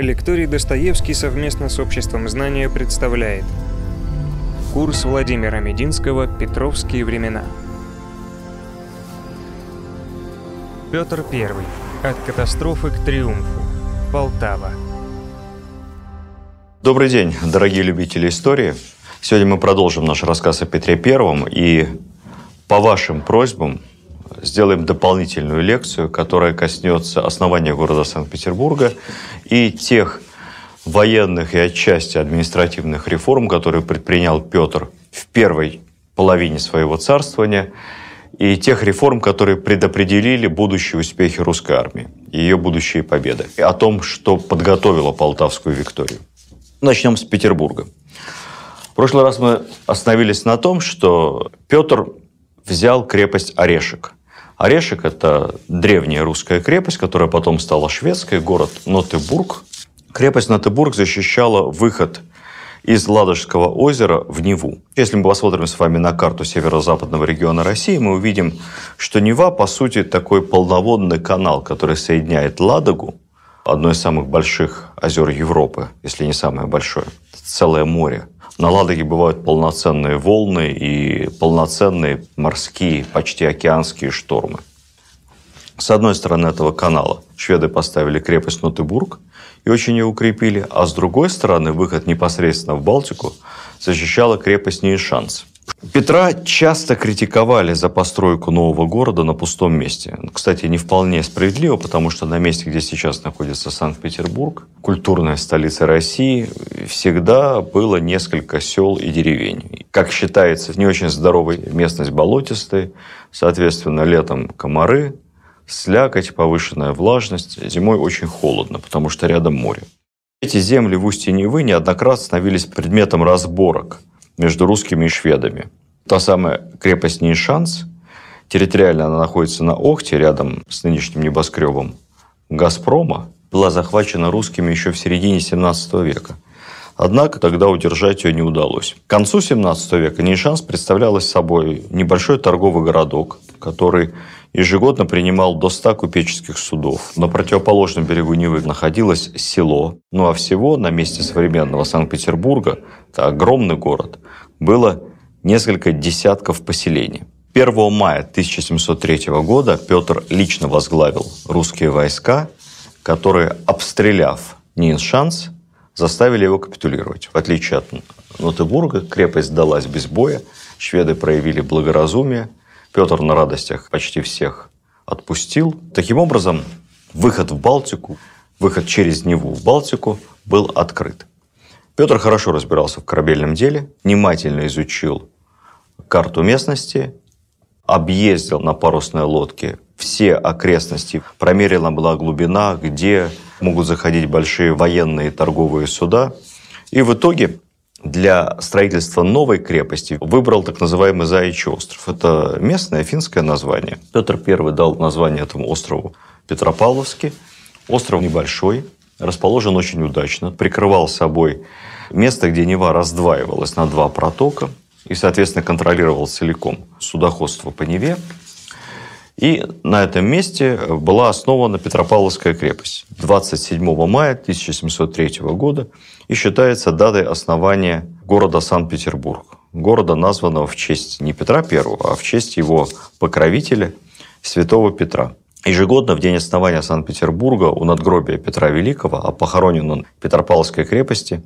Лекторий Достоевский совместно с Обществом знания представляет Курс Владимира Мединского «Петровские времена». Петр I. От катастрофы к триумфу. Полтава. Добрый день, дорогие любители истории. Сегодня мы продолжим наш рассказ о Петре Первом и по вашим просьбам сделаем дополнительную лекцию, которая коснется основания города Санкт-Петербурга и тех военных и отчасти административных реформ, которые предпринял Петр в первой половине своего царствования, и тех реформ, которые предопределили будущие успехи русской армии ее будущие победы, и о том, что подготовило Полтавскую Викторию. Начнем с Петербурга. В прошлый раз мы остановились на том, что Петр взял крепость Орешек – Орешек – это древняя русская крепость, которая потом стала шведской, город Нотебург. Крепость Нотебург защищала выход из Ладожского озера в Неву. Если мы посмотрим с вами на карту северо-западного региона России, мы увидим, что Нева, по сути, такой полноводный канал, который соединяет Ладогу, одно из самых больших озер Европы, если не самое большое, целое море. На Ладоге бывают полноценные волны и полноценные морские, почти океанские штормы. С одной стороны этого канала шведы поставили крепость Нотебург и очень ее укрепили, а с другой стороны выход непосредственно в Балтику защищала крепость Нейшанс. Петра часто критиковали за постройку нового города на пустом месте. Кстати, не вполне справедливо, потому что на месте, где сейчас находится Санкт-Петербург, культурная столица России, всегда было несколько сел и деревень. Как считается, не очень здоровая местность болотистая, соответственно, летом комары, слякоть, повышенная влажность, зимой очень холодно, потому что рядом море. Эти земли в устье Невы неоднократно становились предметом разборок – между русскими и шведами. Та самая крепость Нейшанс, территориально она находится на Охте, рядом с нынешним небоскребом «Газпрома», была захвачена русскими еще в середине 17 века. Однако тогда удержать ее не удалось. К концу 17 века Нейшанс представляла собой небольшой торговый городок, который ежегодно принимал до 100 купеческих судов. На противоположном берегу Невы находилось село. Ну а всего на месте современного Санкт-Петербурга, это огромный город, было несколько десятков поселений. 1 мая 1703 года Петр лично возглавил русские войска, которые, обстреляв Ниншанс, заставили его капитулировать. В отличие от Нотебурга, крепость сдалась без боя, шведы проявили благоразумие, Петр на радостях почти всех отпустил. Таким образом, выход в Балтику, выход через Неву в Балтику был открыт. Петр хорошо разбирался в корабельном деле, внимательно изучил карту местности, объездил на парусной лодке все окрестности, промерена была глубина, где могут заходить большие военные торговые суда. И в итоге для строительства новой крепости выбрал так называемый Заячий остров. Это местное финское название. Петр I дал название этому острову Петропавловский. Остров небольшой, расположен очень удачно, прикрывал собой место, где Нева раздваивалась на два протока и, соответственно, контролировал целиком судоходство по Неве. И на этом месте была основана Петропавловская крепость 27 мая 1703 года и считается датой основания города Санкт-Петербург. Города, названного в честь не Петра I, а в честь его покровителя, святого Петра. Ежегодно в день основания Санкт-Петербурга у надгробия Петра Великого, а похоронен он в Петропавловской крепости,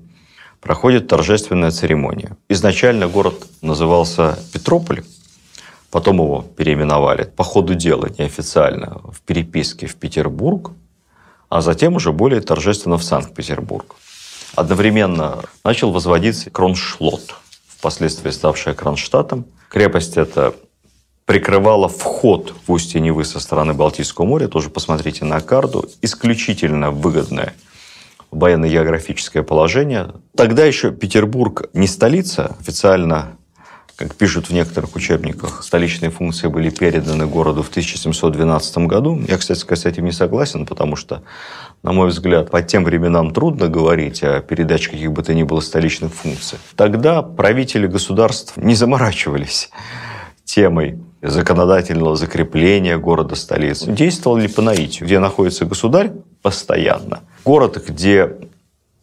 проходит торжественная церемония. Изначально город назывался Петрополь, Потом его переименовали по ходу дела неофициально в переписке в Петербург, а затем уже более торжественно в Санкт-Петербург. Одновременно начал возводиться Кроншлот, впоследствии ставшая Кронштадтом. Крепость эта прикрывала вход в устье Невы со стороны Балтийского моря. Тоже посмотрите на карту. Исключительно выгодное военно-географическое положение. Тогда еще Петербург не столица, официально как пишут в некоторых учебниках, столичные функции были переданы городу в 1712 году. Я, кстати сказать, с этим не согласен, потому что, на мой взгляд, по тем временам трудно говорить о передаче каких бы то ни было столичных функций. Тогда правители государств не заморачивались темой законодательного закрепления города-столицы. Действовали по наитию. Где находится государь, постоянно. Город, где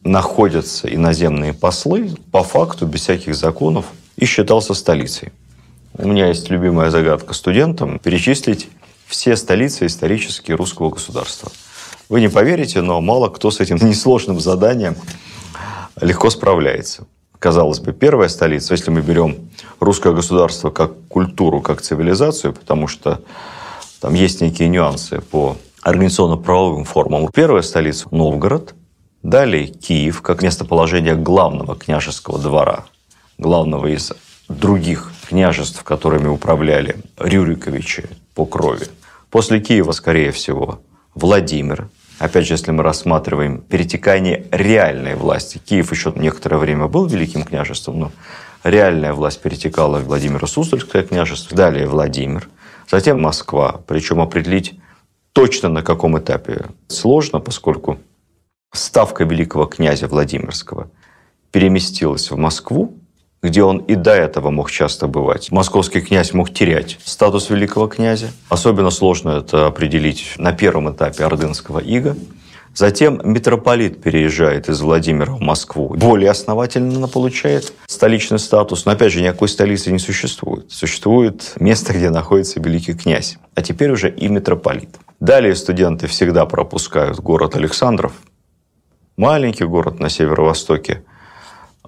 находятся иноземные послы, по факту, без всяких законов, и считался столицей. У меня есть любимая загадка студентам – перечислить все столицы исторические русского государства. Вы не поверите, но мало кто с этим несложным заданием легко справляется. Казалось бы, первая столица, если мы берем русское государство как культуру, как цивилизацию, потому что там есть некие нюансы по организационно-правовым формам. Первая столица – Новгород, далее Киев, как местоположение главного княжеского двора, главного из других княжеств, которыми управляли Рюриковичи по крови. После Киева, скорее всего, Владимир. Опять же, если мы рассматриваем перетекание реальной власти. Киев еще некоторое время был великим княжеством, но реальная власть перетекала в Владимира Суздальское княжество, далее Владимир, затем Москва. Причем определить точно на каком этапе сложно, поскольку ставка великого князя Владимирского переместилась в Москву, где он и до этого мог часто бывать. Московский князь мог терять статус великого князя. Особенно сложно это определить на первом этапе ордынского ига. Затем митрополит переезжает из Владимира в Москву. Более основательно получает столичный статус. Но опять же, никакой столицы не существует. Существует место, где находится великий князь. А теперь уже и митрополит. Далее студенты всегда пропускают город Александров. Маленький город на северо-востоке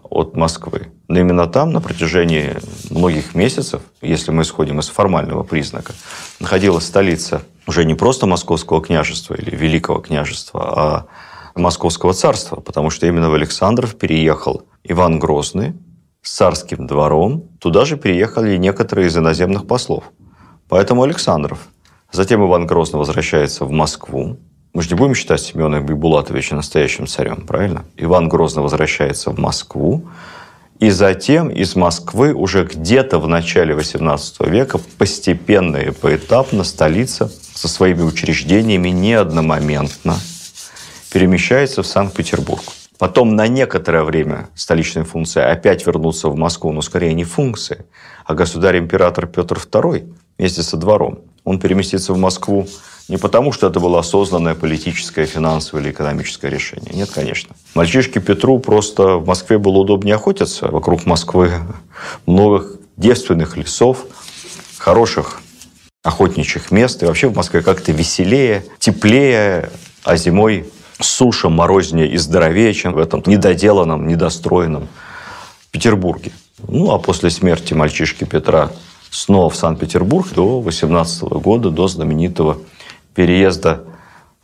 от Москвы. Но именно там на протяжении многих месяцев, если мы исходим из формального признака, находилась столица уже не просто Московского княжества или Великого княжества, а Московского царства, потому что именно в Александров переехал Иван Грозный с царским двором. Туда же переехали некоторые из иноземных послов. Поэтому Александров. Затем Иван Грозный возвращается в Москву, мы же не будем считать Семена Бибулатовича настоящим царем, правильно? Иван Грозный возвращается в Москву, и затем из Москвы уже где-то в начале XVIII века постепенно и поэтапно столица со своими учреждениями не одномоментно перемещается в Санкт-Петербург. Потом на некоторое время столичная функция опять вернуться в Москву, но скорее не функция, а государь-император Петр II вместе со двором. Он переместится в Москву не потому, что это было осознанное политическое, финансовое или экономическое решение. Нет, конечно. Мальчишке Петру просто в Москве было удобнее охотиться. Вокруг Москвы много девственных лесов, хороших охотничьих мест. И вообще в Москве как-то веселее, теплее, а зимой суша, морознее и здоровее, чем в этом недоделанном, недостроенном Петербурге. Ну, а после смерти мальчишки Петра снова в Санкт-Петербург до 18 года, до знаменитого переезда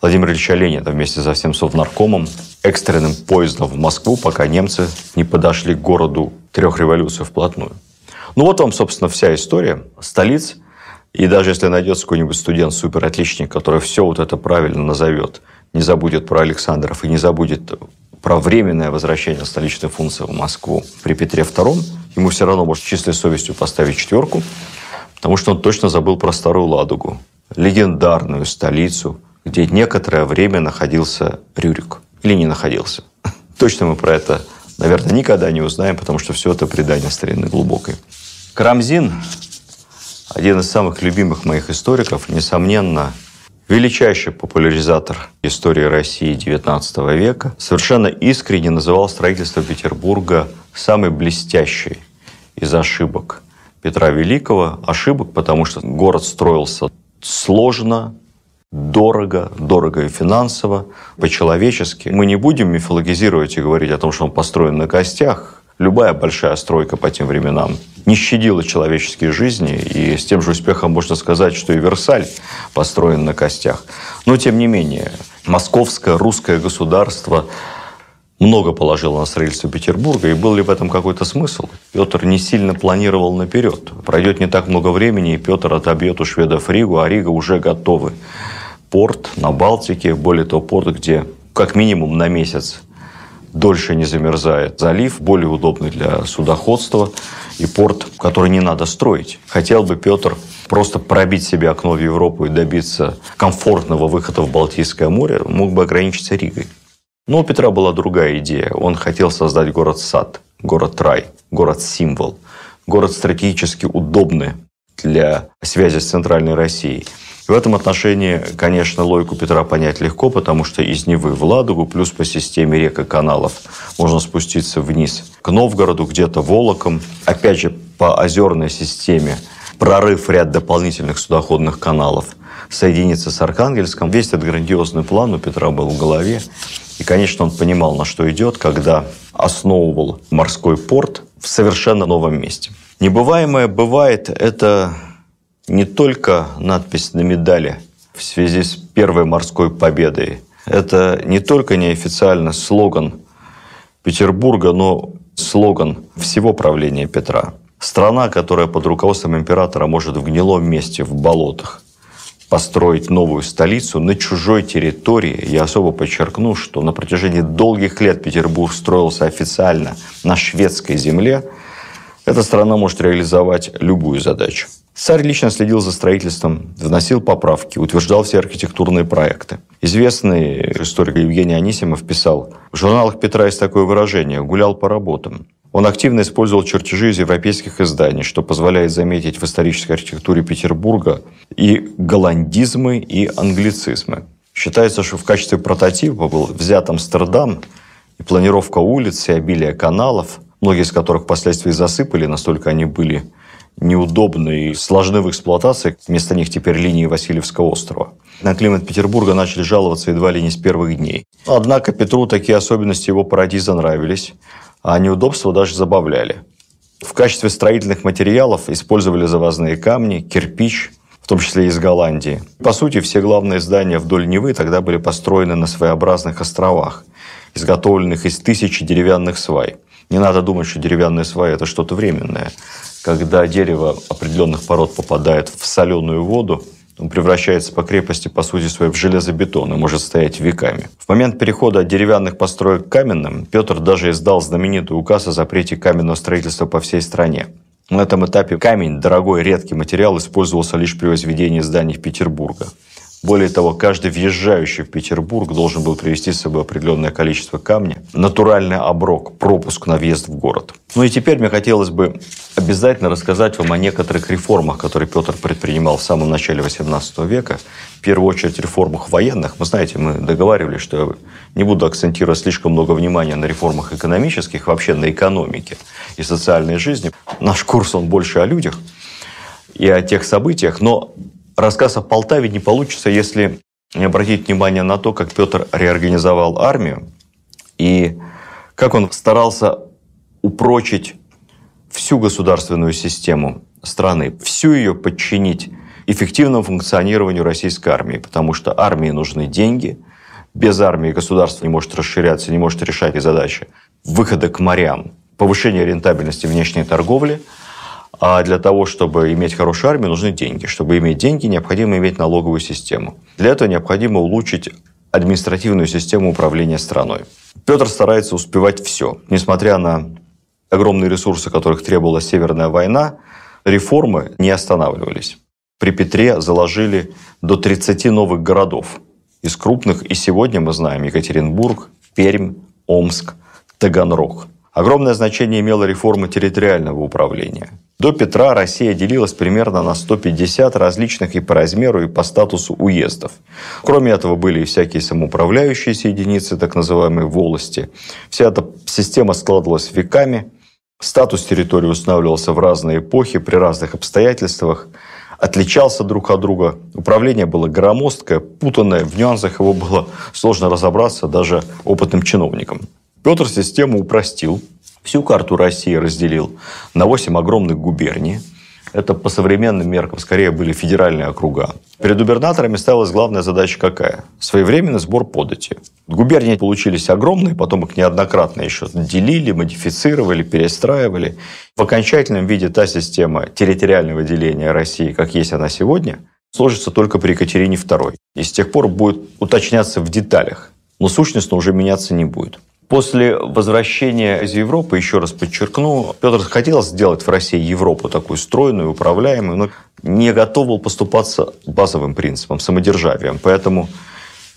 Владимира Ильича Ленина вместе со всем совнаркомом экстренным поездом в Москву, пока немцы не подошли к городу трех революций вплотную. Ну вот вам, собственно, вся история столиц. И даже если найдется какой-нибудь студент-суперотличник, который все вот это правильно назовет, не забудет про Александров и не забудет про временное возвращение столичной функции в Москву при Петре II, ему все равно может чистой совестью поставить четверку, потому что он точно забыл про Старую Ладогу, легендарную столицу, где некоторое время находился Рюрик. Или не находился. Точно мы про это, наверное, никогда не узнаем, потому что все это предание старины глубокой. Карамзин, один из самых любимых моих историков, несомненно, величайший популяризатор истории России XIX века, совершенно искренне называл строительство Петербурга самой блестящей из ошибок Петра Великого. Ошибок, потому что город строился сложно, дорого, дорого и финансово, по-человечески. Мы не будем мифологизировать и говорить о том, что он построен на костях. Любая большая стройка по тем временам не щадила человеческие жизни, и с тем же успехом можно сказать, что и Версаль построен на костях. Но, тем не менее, московское русское государство много положило на строительство Петербурга, и был ли в этом какой-то смысл? Петр не сильно планировал наперед. Пройдет не так много времени, и Петр отобьет у шведов Ригу, а Рига уже готовы. Порт на Балтике, более того, порт, где как минимум на месяц дольше не замерзает залив, более удобный для судоходства, и порт, который не надо строить. Хотел бы Петр просто пробить себе окно в Европу и добиться комфортного выхода в Балтийское море, мог бы ограничиться Ригой. Но у Петра была другая идея. Он хотел создать город-сад, город-рай, город-символ, город стратегически удобный для связи с Центральной Россией. В этом отношении, конечно, логику Петра понять легко, потому что из Невы в Ладогу, плюс по системе рек и каналов можно спуститься вниз к Новгороду, где-то Волоком. Опять же, по озерной системе прорыв ряд дополнительных судоходных каналов соединиться с Архангельском. Весь этот грандиозный план у Петра был в голове. И, конечно, он понимал, на что идет, когда основывал морской порт в совершенно новом месте. Небываемое бывает – это не только надпись на медали в связи с первой морской победой. Это не только неофициально слоган Петербурга, но слоган всего правления Петра. Страна, которая под руководством императора может в гнилом месте, в болотах, построить новую столицу на чужой территории. Я особо подчеркну, что на протяжении долгих лет Петербург строился официально на шведской земле. Эта страна может реализовать любую задачу. Царь лично следил за строительством, вносил поправки, утверждал все архитектурные проекты. Известный историк Евгений Анисимов писал, в журналах Петра есть такое выражение «гулял по работам». Он активно использовал чертежи из европейских изданий, что позволяет заметить в исторической архитектуре Петербурга и голландизмы, и англицизмы. Считается, что в качестве прототипа был взят Амстердам, и планировка улиц, и обилие каналов, многие из которых впоследствии засыпали, настолько они были неудобны и сложны в эксплуатации. Вместо них теперь линии Васильевского острова. На климат Петербурга начали жаловаться едва ли не с первых дней. Однако Петру такие особенности его парадиза нравились, а неудобства даже забавляли. В качестве строительных материалов использовали завозные камни, кирпич, в том числе из Голландии. По сути, все главные здания вдоль Невы тогда были построены на своеобразных островах, изготовленных из тысячи деревянных свай. Не надо думать, что деревянные сваи – это что-то временное когда дерево определенных пород попадает в соленую воду, он превращается по крепости, по сути своей, в железобетон и может стоять веками. В момент перехода от деревянных построек к каменным Петр даже издал знаменитый указ о запрете каменного строительства по всей стране. На этом этапе камень, дорогой редкий материал, использовался лишь при возведении зданий Петербурга. Более того, каждый въезжающий в Петербург должен был привезти с собой определенное количество камня, натуральный оброк, пропуск на въезд в город. Ну и теперь мне хотелось бы обязательно рассказать вам о некоторых реформах, которые Петр предпринимал в самом начале XVIII века. В первую очередь реформах военных. Вы знаете, мы договаривались, что я не буду акцентировать слишком много внимания на реформах экономических, вообще на экономике и социальной жизни. Наш курс, он больше о людях и о тех событиях, но рассказ о Полтаве не получится, если не обратить внимание на то, как Петр реорганизовал армию и как он старался упрочить всю государственную систему страны, всю ее подчинить эффективному функционированию российской армии, потому что армии нужны деньги, без армии государство не может расширяться, не может решать и задачи выхода к морям, повышения рентабельности внешней торговли – а для того, чтобы иметь хорошую армию, нужны деньги. Чтобы иметь деньги, необходимо иметь налоговую систему. Для этого необходимо улучшить административную систему управления страной. Петр старается успевать все. Несмотря на огромные ресурсы, которых требовала Северная война, реформы не останавливались. При Петре заложили до 30 новых городов. Из крупных и сегодня мы знаем Екатеринбург, Пермь, Омск, Таганрог. Огромное значение имела реформа территориального управления. До Петра Россия делилась примерно на 150 различных и по размеру, и по статусу уездов. Кроме этого были и всякие самоуправляющиеся единицы, так называемые волости. Вся эта система складывалась веками. Статус территории устанавливался в разные эпохи, при разных обстоятельствах отличался друг от друга. Управление было громоздкое, путанное, в нюансах его было сложно разобраться даже опытным чиновникам. Петр систему упростил, Всю карту России разделил на 8 огромных губерний. Это по современным меркам скорее были федеральные округа. Перед губернаторами ставилась главная задача какая? Своевременный сбор подати. Губернии получились огромные, потом их неоднократно еще делили, модифицировали, перестраивали. В окончательном виде та система территориального деления России, как есть она сегодня, сложится только при Екатерине II. И с тех пор будет уточняться в деталях. Но сущностно уже меняться не будет. После возвращения из Европы, еще раз подчеркну, Петр хотел сделать в России Европу такую стройную, управляемую, но не готов был поступаться базовым принципом, самодержавием. Поэтому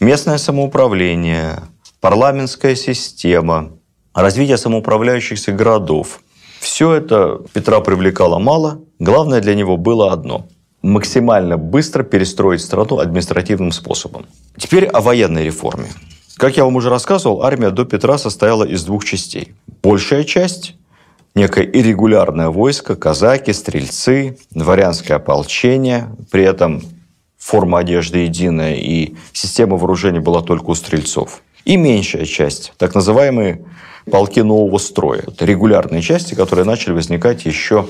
местное самоуправление, парламентская система, развитие самоуправляющихся городов – все это Петра привлекало мало, Главное для него было одно – максимально быстро перестроить страну административным способом. Теперь о военной реформе. Как я вам уже рассказывал, армия до Петра состояла из двух частей. Большая часть – некое иррегулярное войско, казаки, стрельцы, дворянское ополчение, при этом форма одежды единая и система вооружения была только у стрельцов. И меньшая часть, так называемые полки нового строя. Это регулярные части, которые начали возникать еще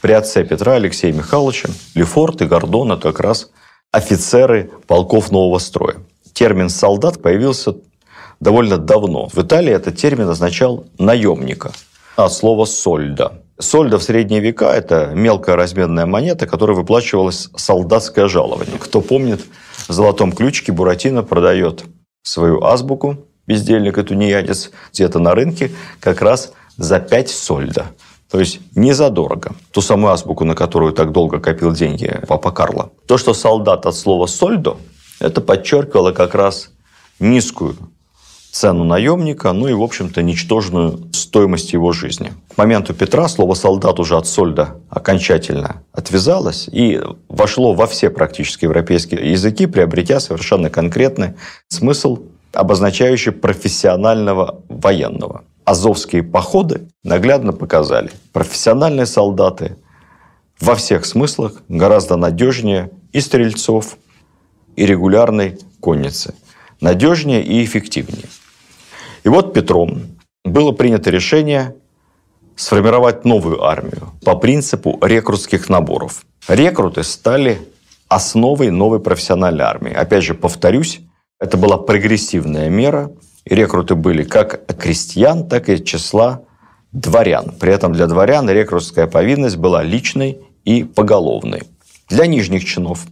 при отце Петра Алексея Михайловича. Лефорт и Гордон – это как раз офицеры полков нового строя. Термин «солдат» появился довольно давно. В Италии этот термин означал «наемника» от слова «сольда». Сольда в средние века – это мелкая разменная монета, которая выплачивалась солдатское жалование. Кто помнит, в «Золотом ключике» Буратино продает свою азбуку, бездельник и тунеядец, где-то на рынке, как раз за 5 сольда. То есть не задорого. Ту самую азбуку, на которую так долго копил деньги папа Карло. То, что солдат от слова «сольдо», это подчеркивало как раз низкую цену наемника, ну и, в общем-то, ничтожную стоимость его жизни. К моменту Петра слово «солдат» уже от сольда окончательно отвязалось и вошло во все практически европейские языки, приобретя совершенно конкретный смысл, обозначающий профессионального военного. Азовские походы наглядно показали. Профессиональные солдаты во всех смыслах гораздо надежнее и стрельцов, и регулярной конницы. Надежнее и эффективнее. И вот Петром было принято решение сформировать новую армию по принципу рекрутских наборов. Рекруты стали основой новой профессиональной армии. Опять же, повторюсь, это была прогрессивная мера. И рекруты были как крестьян, так и числа дворян. При этом для дворян рекрутская повинность была личной и поголовной. Для нижних чинов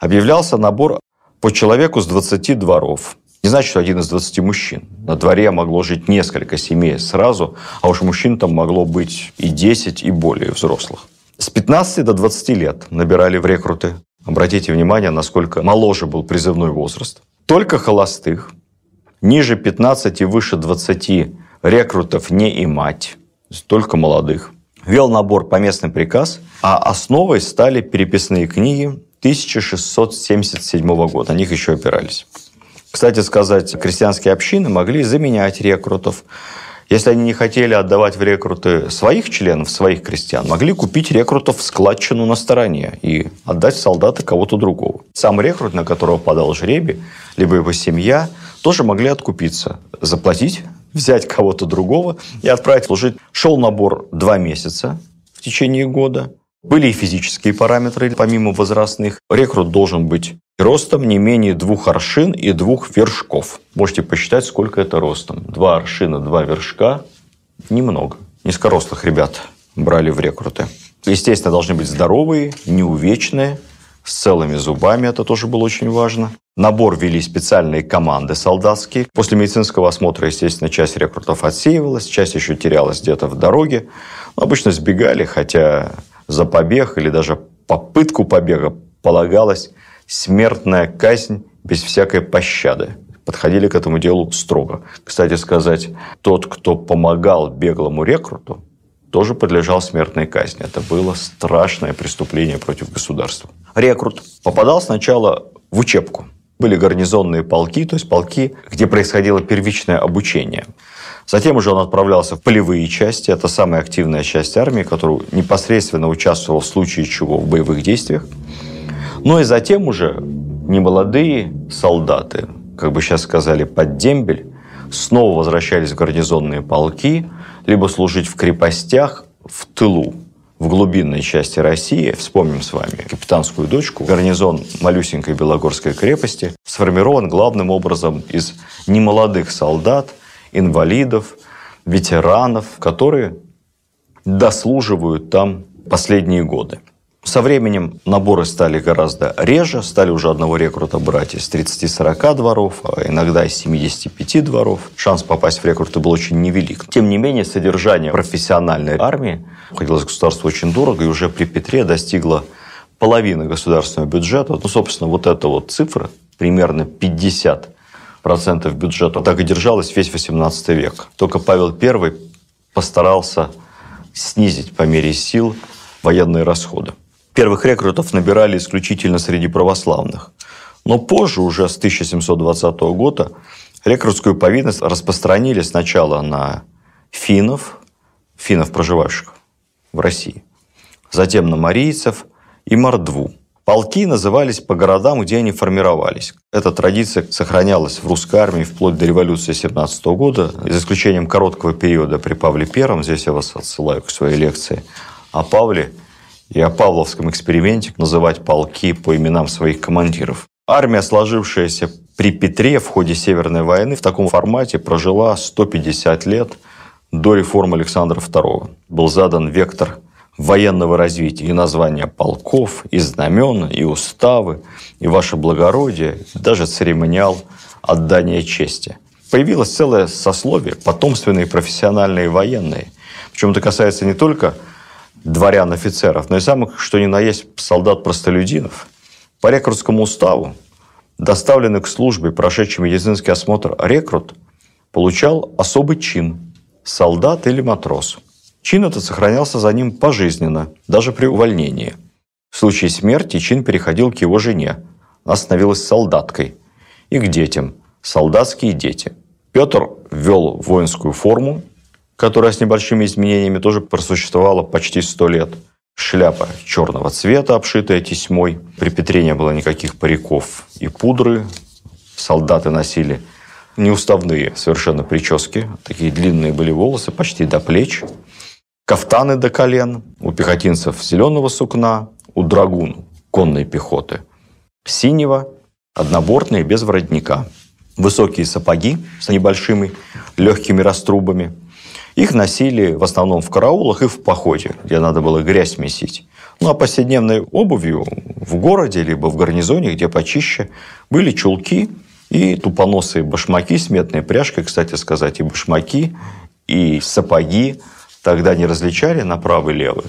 объявлялся набор по человеку с 20 дворов. Не значит, что один из 20 мужчин. На дворе могло жить несколько семей сразу, а уж мужчин там могло быть и 10, и более взрослых. С 15 до 20 лет набирали в рекруты. Обратите внимание, насколько моложе был призывной возраст. Только холостых, ниже 15 и выше 20 рекрутов не имать, только молодых. Вел набор по местный приказ, а основой стали переписные книги 1677 года. На них еще опирались. Кстати сказать, крестьянские общины могли заменять рекрутов. Если они не хотели отдавать в рекруты своих членов, своих крестьян, могли купить рекрутов в складчину на стороне и отдать в солдаты кого-то другого. Сам рекрут, на которого подал жребий, либо его семья, тоже могли откупиться, заплатить, взять кого-то другого и отправить служить. Шел набор два месяца в течение года. Были и физические параметры, помимо возрастных. Рекрут должен быть ростом не менее двух аршин и двух вершков. Можете посчитать, сколько это ростом. Два аршина, два вершка – немного. Низкорослых ребят брали в рекруты. Естественно, должны быть здоровые, неувечные, с целыми зубами, это тоже было очень важно. Набор вели специальные команды солдатские. После медицинского осмотра, естественно, часть рекрутов отсеивалась, часть еще терялась где-то в дороге. Но обычно сбегали, хотя за побег или даже попытку побега полагалась смертная казнь без всякой пощады. Подходили к этому делу строго. Кстати сказать, тот, кто помогал беглому рекруту, тоже подлежал смертной казни. Это было страшное преступление против государства. Рекрут попадал сначала в учебку. Были гарнизонные полки, то есть полки, где происходило первичное обучение. Затем уже он отправлялся в полевые части. Это самая активная часть армии, которая непосредственно участвовала в случае чего в боевых действиях. Ну и затем уже немолодые солдаты, как бы сейчас сказали, под дембель, снова возвращались в гарнизонные полки, либо служить в крепостях в тылу, в глубинной части России. Вспомним с вами капитанскую дочку. Гарнизон малюсенькой Белогорской крепости сформирован главным образом из немолодых солдат, инвалидов, ветеранов, которые дослуживают там последние годы. Со временем наборы стали гораздо реже, стали уже одного рекрута брать из 30-40 дворов, а иногда из 75 дворов. Шанс попасть в рекруты был очень невелик. Тем не менее, содержание профессиональной армии обходилось государству очень дорого, и уже при Петре достигло половины государственного бюджета. Ну, собственно, вот эта вот цифра, примерно 50 процентов бюджета, так и держалась весь 18 век. Только Павел I постарался снизить по мере сил военные расходы. Первых рекрутов набирали исключительно среди православных. Но позже, уже с 1720 года, рекрутскую повинность распространили сначала на финнов, финнов, проживающих в России, затем на марийцев и мордву. Полки назывались по городам, где они формировались. Эта традиция сохранялась в русской армии вплоть до революции 17 года, за исключением короткого периода при Павле I, здесь я вас отсылаю к своей лекции, о Павле и о павловском эксперименте называть полки по именам своих командиров. Армия, сложившаяся при Петре в ходе Северной войны, в таком формате прожила 150 лет до реформы Александра II. Был задан вектор военного развития и названия полков, и знамен, и уставы, и ваше благородие, даже церемониал отдания чести. Появилось целое сословие, потомственные профессиональные военные. Причем это касается не только дворян-офицеров, но и самых, что ни на есть, солдат-простолюдинов. По рекрутскому уставу, доставленный к службе, прошедший медицинский осмотр рекрут, получал особый чин – солдат или матрос. Чин этот сохранялся за ним пожизненно, даже при увольнении. В случае смерти чин переходил к его жене. Она становилась солдаткой. И к детям – солдатские дети. Петр ввел воинскую форму, которая с небольшими изменениями тоже просуществовала почти сто лет. Шляпа черного цвета, обшитая тесьмой. При Петре не было никаких париков и пудры. Солдаты носили неуставные совершенно прически. Такие длинные были волосы, почти до плеч. Кафтаны до колен. У пехотинцев зеленого сукна, у драгун конной пехоты. Синего, однобортные, без воротника. Высокие сапоги с небольшими легкими раструбами – их носили в основном в караулах и в походе, где надо было грязь месить. Ну а повседневной обувью в городе либо в гарнизоне, где почище, были чулки и тупоносые башмаки с метной пряжкой, кстати сказать, и башмаки, и сапоги тогда не различали направо и левый.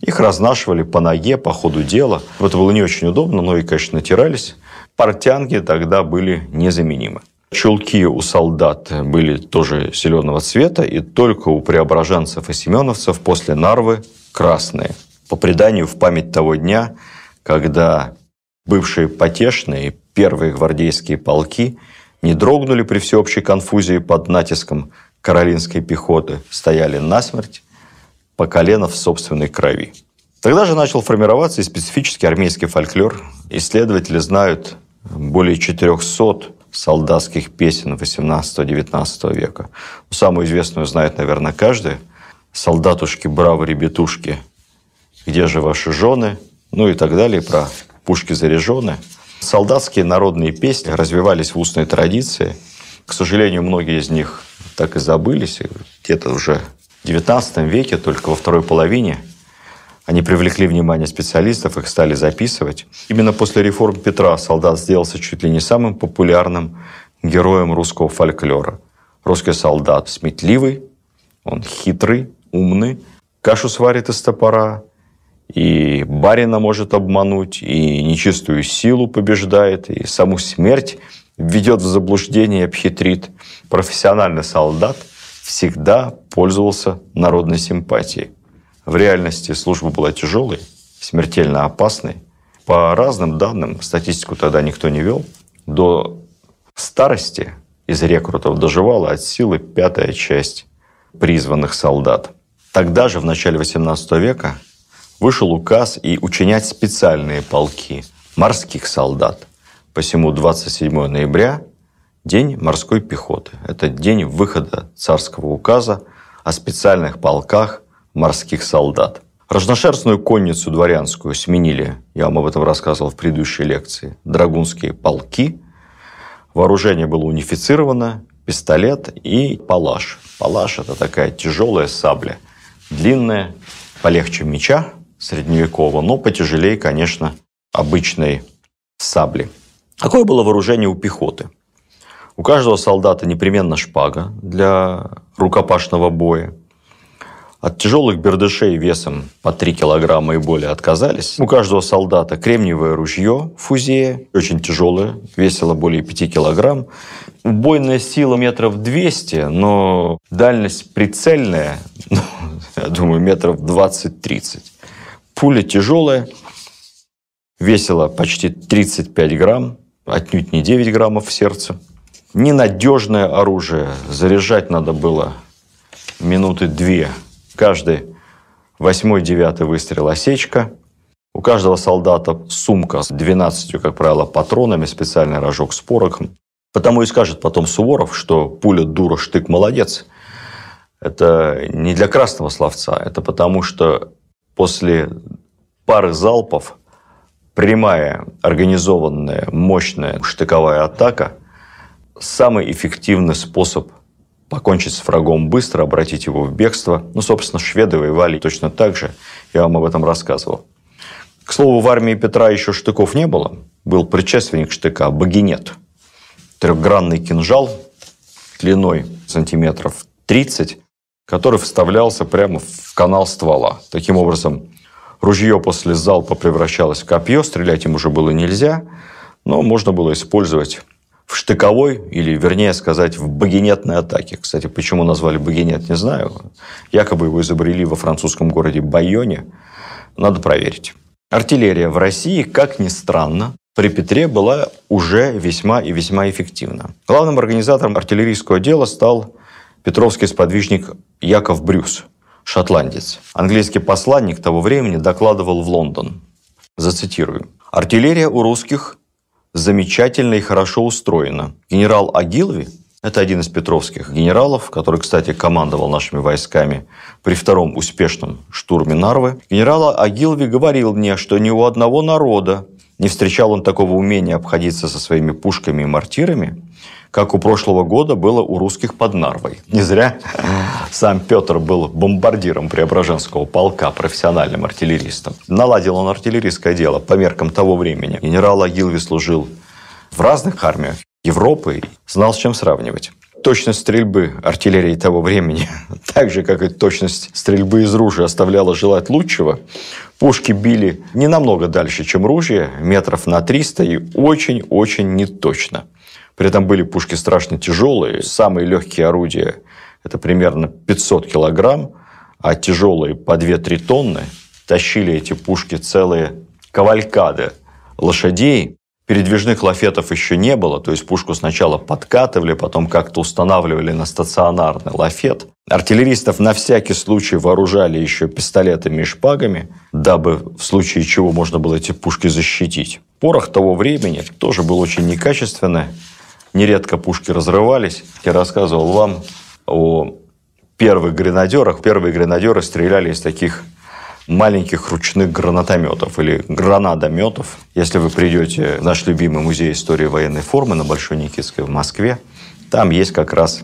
Их разнашивали по ноге, по ходу дела. Это было не очень удобно, но и, конечно, натирались. Портянги тогда были незаменимы. Чулки у солдат были тоже зеленого цвета, и только у преображенцев и семеновцев после Нарвы красные. По преданию, в память того дня, когда бывшие потешные первые гвардейские полки не дрогнули при всеобщей конфузии под натиском каролинской пехоты, стояли насмерть по колено в собственной крови. Тогда же начал формироваться и специфический армейский фольклор. Исследователи знают более 400 солдатских песен 18-19 века. Самую известную знает, наверное, каждый. «Солдатушки, браво, ребятушки, где же ваши жены?» Ну и так далее, про пушки заряжены. Солдатские народные песни развивались в устной традиции. К сожалению, многие из них так и забылись. Где-то уже в XIX веке, только во второй половине – они привлекли внимание специалистов, их стали записывать. Именно после реформ Петра солдат сделался чуть ли не самым популярным героем русского фольклора. Русский солдат сметливый, он хитрый, умный, кашу сварит из топора, и барина может обмануть, и нечистую силу побеждает, и саму смерть введет в заблуждение и обхитрит. Профессиональный солдат всегда пользовался народной симпатией. В реальности служба была тяжелой, смертельно опасной. По разным данным, статистику тогда никто не вел, до старости из рекрутов доживала от силы пятая часть призванных солдат. Тогда же, в начале XVIII века, вышел указ и учинять специальные полки морских солдат. Посему 27 ноября – День морской пехоты. Это день выхода царского указа о специальных полках морских солдат. Разношерстную конницу дворянскую сменили, я вам об этом рассказывал в предыдущей лекции, драгунские полки. Вооружение было унифицировано, пистолет и палаш. Палаш – это такая тяжелая сабля, длинная, полегче меча средневекового, но потяжелее, конечно, обычной сабли. Какое было вооружение у пехоты? У каждого солдата непременно шпага для рукопашного боя. От тяжелых бердышей весом по 3 килограмма и более отказались. У каждого солдата кремниевое ружье фузея, очень тяжелое, весило более 5 килограмм. Убойная сила метров 200, но дальность прицельная, ну, я думаю, метров 20-30. Пуля тяжелая, весила почти 35 грамм, отнюдь не 9 граммов в сердце. Ненадежное оружие. Заряжать надо было минуты две. Каждый восьмой-девятый выстрел осечка. У каждого солдата сумка с 12, как правило, патронами, специальный рожок с порохом. Потому и скажет потом Суворов, что пуля дура, штык молодец. Это не для красного словца, это потому что после пары залпов прямая, организованная, мощная штыковая атака – самый эффективный способ покончить с врагом быстро, обратить его в бегство. Ну, собственно, шведы воевали точно так же. Я вам об этом рассказывал. К слову, в армии Петра еще штыков не было. Был предшественник штыка – багинет. Трехгранный кинжал длиной сантиметров 30, который вставлялся прямо в канал ствола. Таким образом, ружье после залпа превращалось в копье, стрелять им уже было нельзя, но можно было использовать штыковой, или, вернее сказать, в багинетной атаке. Кстати, почему назвали багинет, не знаю. Якобы его изобрели во французском городе Байоне. Надо проверить. Артиллерия в России, как ни странно, при Петре была уже весьма и весьма эффективна. Главным организатором артиллерийского дела стал петровский сподвижник Яков Брюс, шотландец. Английский посланник того времени докладывал в Лондон. Зацитирую. «Артиллерия у русских замечательно и хорошо устроена. Генерал Агилви, это один из петровских генералов, который, кстати, командовал нашими войсками при втором успешном штурме Нарвы. Генерал Агилви говорил мне, что ни у одного народа не встречал он такого умения обходиться со своими пушками и мортирами, как у прошлого года было у русских под Нарвой. Не зря сам Петр был бомбардиром Преображенского полка, профессиональным артиллеристом. Наладил он артиллерийское дело по меркам того времени. Генерал Агилви служил в разных армиях Европы и знал, с чем сравнивать. Точность стрельбы артиллерии того времени, так же, как и точность стрельбы из ружья, оставляла желать лучшего. Пушки били не намного дальше, чем ружья, метров на 300 и очень-очень неточно. При этом были пушки страшно тяжелые. Самые легкие орудия – это примерно 500 килограмм, а тяжелые по 2-3 тонны тащили эти пушки целые кавалькады лошадей. Передвижных лафетов еще не было, то есть пушку сначала подкатывали, потом как-то устанавливали на стационарный лафет. Артиллеристов на всякий случай вооружали еще пистолетами и шпагами, дабы в случае чего можно было эти пушки защитить. Порох того времени тоже был очень некачественный, нередко пушки разрывались. Я рассказывал вам о первых гренадерах. Первые гренадеры стреляли из таких маленьких ручных гранатометов или гранадометов. Если вы придете в наш любимый музей истории военной формы на Большой Никитской в Москве, там есть как раз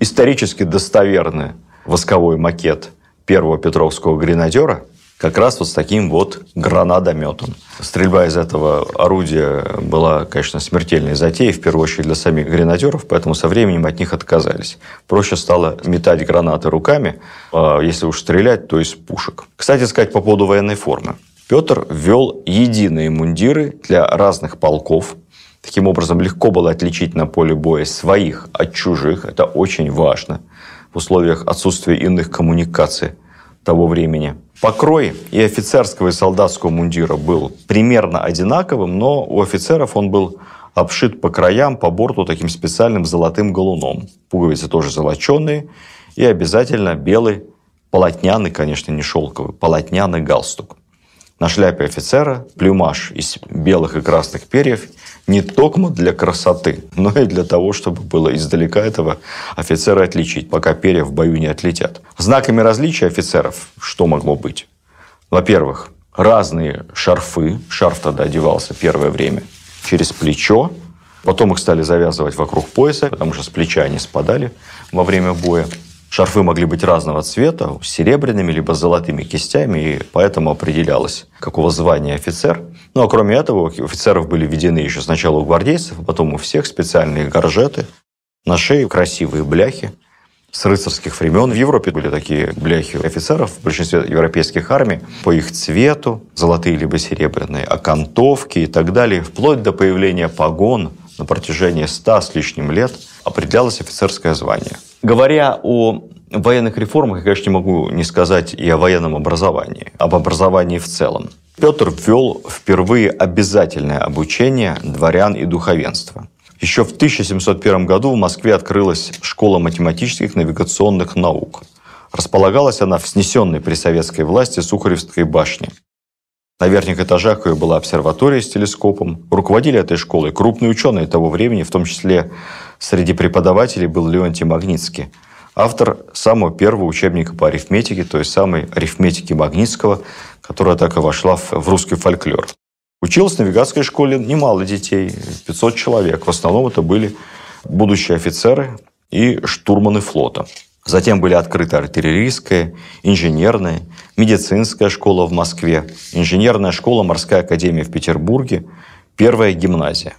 исторически достоверный восковой макет первого Петровского гренадера – как раз вот с таким вот гранатометом. Стрельба из этого орудия была, конечно, смертельной затеей, в первую очередь для самих гренадеров, поэтому со временем от них отказались. Проще стало метать гранаты руками, а если уж стрелять, то из пушек. Кстати сказать по поводу военной формы. Петр ввел единые мундиры для разных полков. Таким образом, легко было отличить на поле боя своих от чужих. Это очень важно в условиях отсутствия иных коммуникаций того времени. Покрой и офицерского, и солдатского мундира был примерно одинаковым, но у офицеров он был обшит по краям, по борту таким специальным золотым галуном. Пуговицы тоже золоченые и обязательно белый, полотняный, конечно, не шелковый, полотняный галстук. На шляпе офицера плюмаж из белых и красных перьев не только для красоты, но и для того, чтобы было издалека этого офицера отличить, пока перья в бою не отлетят. Знаками различия офицеров что могло быть? Во-первых, разные шарфы. Шарф тогда одевался первое время через плечо. Потом их стали завязывать вокруг пояса, потому что с плеча они спадали во время боя. Шарфы могли быть разного цвета, с серебряными либо с золотыми кистями, и поэтому определялось, какого звания офицер. Ну, а кроме этого, у офицеров были введены еще сначала у гвардейцев, а потом у всех специальные горжеты, на шее красивые бляхи с рыцарских времен. В Европе были такие бляхи офицеров в большинстве европейских армий по их цвету, золотые либо серебряные, окантовки и так далее, вплоть до появления погон на протяжении ста с лишним лет определялось офицерское звание – Говоря о военных реформах я, конечно, не могу не сказать и о военном образовании, об образовании в целом. Петр ввел впервые обязательное обучение дворян и духовенства. Еще в 1701 году в Москве открылась школа математических навигационных наук. Располагалась она в снесенной при советской власти Сухаревской башне. На верхних этажах ее была обсерватория с телескопом. Руководили этой школой крупные ученые того времени, в том числе среди преподавателей был Леонтий Магнитский, автор самого первого учебника по арифметике, то есть самой арифметики Магнитского, которая так и вошла в русский фольклор. Училось в навигатской школе немало детей, 500 человек. В основном это были будущие офицеры и штурманы флота. Затем были открыты артиллерийская, инженерная, медицинская школа в Москве, инженерная школа, морская академия в Петербурге, первая гимназия.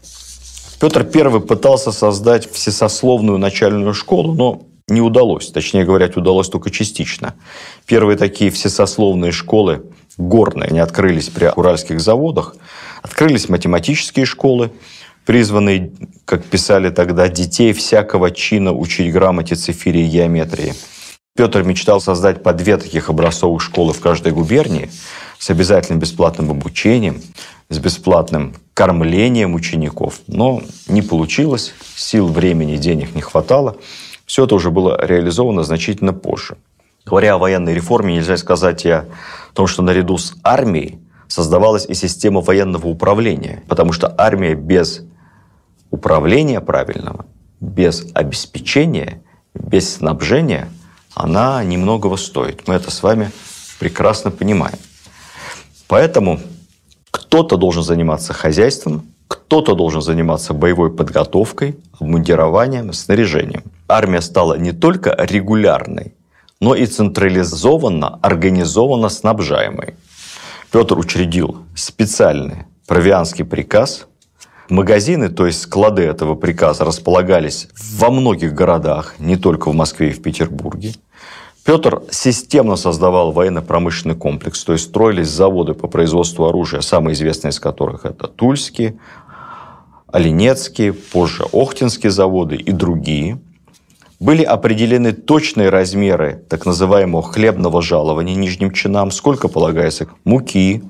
Петр I пытался создать всесословную начальную школу, но не удалось. Точнее говоря, удалось только частично. Первые такие всесословные школы, горные, они открылись при уральских заводах. Открылись математические школы, призванные, как писали тогда, детей всякого чина учить грамоте, цифире и геометрии. Петр мечтал создать по две таких образцовых школы в каждой губернии с обязательным бесплатным обучением, с бесплатным кормлением учеников. Но не получилось, сил, времени, денег не хватало. Все это уже было реализовано значительно позже. Говоря о военной реформе, нельзя сказать и о том, что наряду с армией создавалась и система военного управления, потому что армия без управления правильного, без обеспечения, без снабжения, она немногого стоит. Мы это с вами прекрасно понимаем. Поэтому кто-то должен заниматься хозяйством, кто-то должен заниматься боевой подготовкой, обмундированием, снаряжением. Армия стала не только регулярной, но и централизованно, организованно снабжаемой. Петр учредил специальный провианский приказ, Магазины, то есть склады этого приказа, располагались во многих городах, не только в Москве и в Петербурге. Петр системно создавал военно-промышленный комплекс, то есть строились заводы по производству оружия, самые известные из которых это Тульские, Оленецкие, позже Охтинские заводы и другие. Были определены точные размеры так называемого хлебного жалования нижним чинам, сколько полагается муки,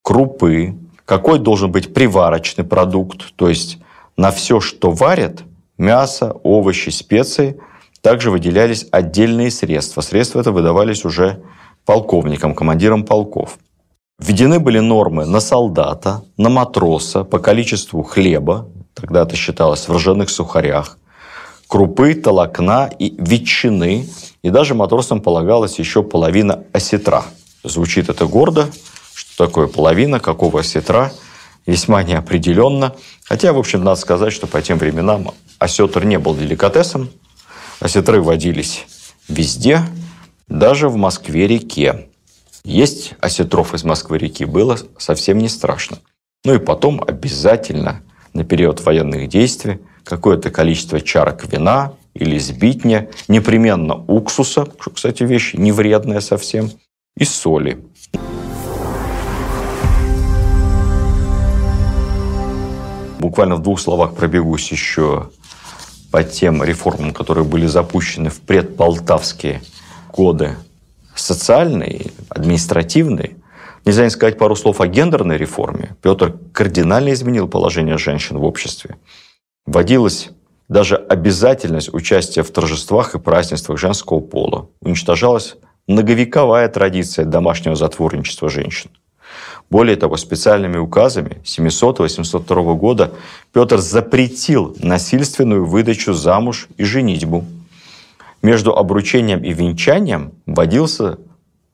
крупы, какой должен быть приварочный продукт, то есть на все, что варят, мясо, овощи, специи, также выделялись отдельные средства. Средства это выдавались уже полковникам, командирам полков. Введены были нормы на солдата, на матроса по количеству хлеба, тогда это считалось в ржаных сухарях, крупы, толокна и ветчины, и даже матросам полагалась еще половина осетра. Звучит это гордо, что такое половина, какого осетра, весьма неопределенно. Хотя, в общем, надо сказать, что по тем временам осетр не был деликатесом. Осетры водились везде, даже в Москве-реке. Есть осетров из Москвы-реки было совсем не страшно. Ну и потом обязательно на период военных действий какое-то количество чарок вина или сбитня, непременно уксуса, что, кстати, вещь не вредная совсем, и соли. Буквально в двух словах пробегусь еще по тем реформам, которые были запущены в предполтавские годы. Социальные, административные. Нельзя не сказать пару слов о гендерной реформе. Петр кардинально изменил положение женщин в обществе. Вводилась даже обязательность участия в торжествах и празднествах женского пола. Уничтожалась многовековая традиция домашнего затворничества женщин – более того, специальными указами 700-802 года Петр запретил насильственную выдачу замуж и женитьбу. Между обручением и венчанием вводился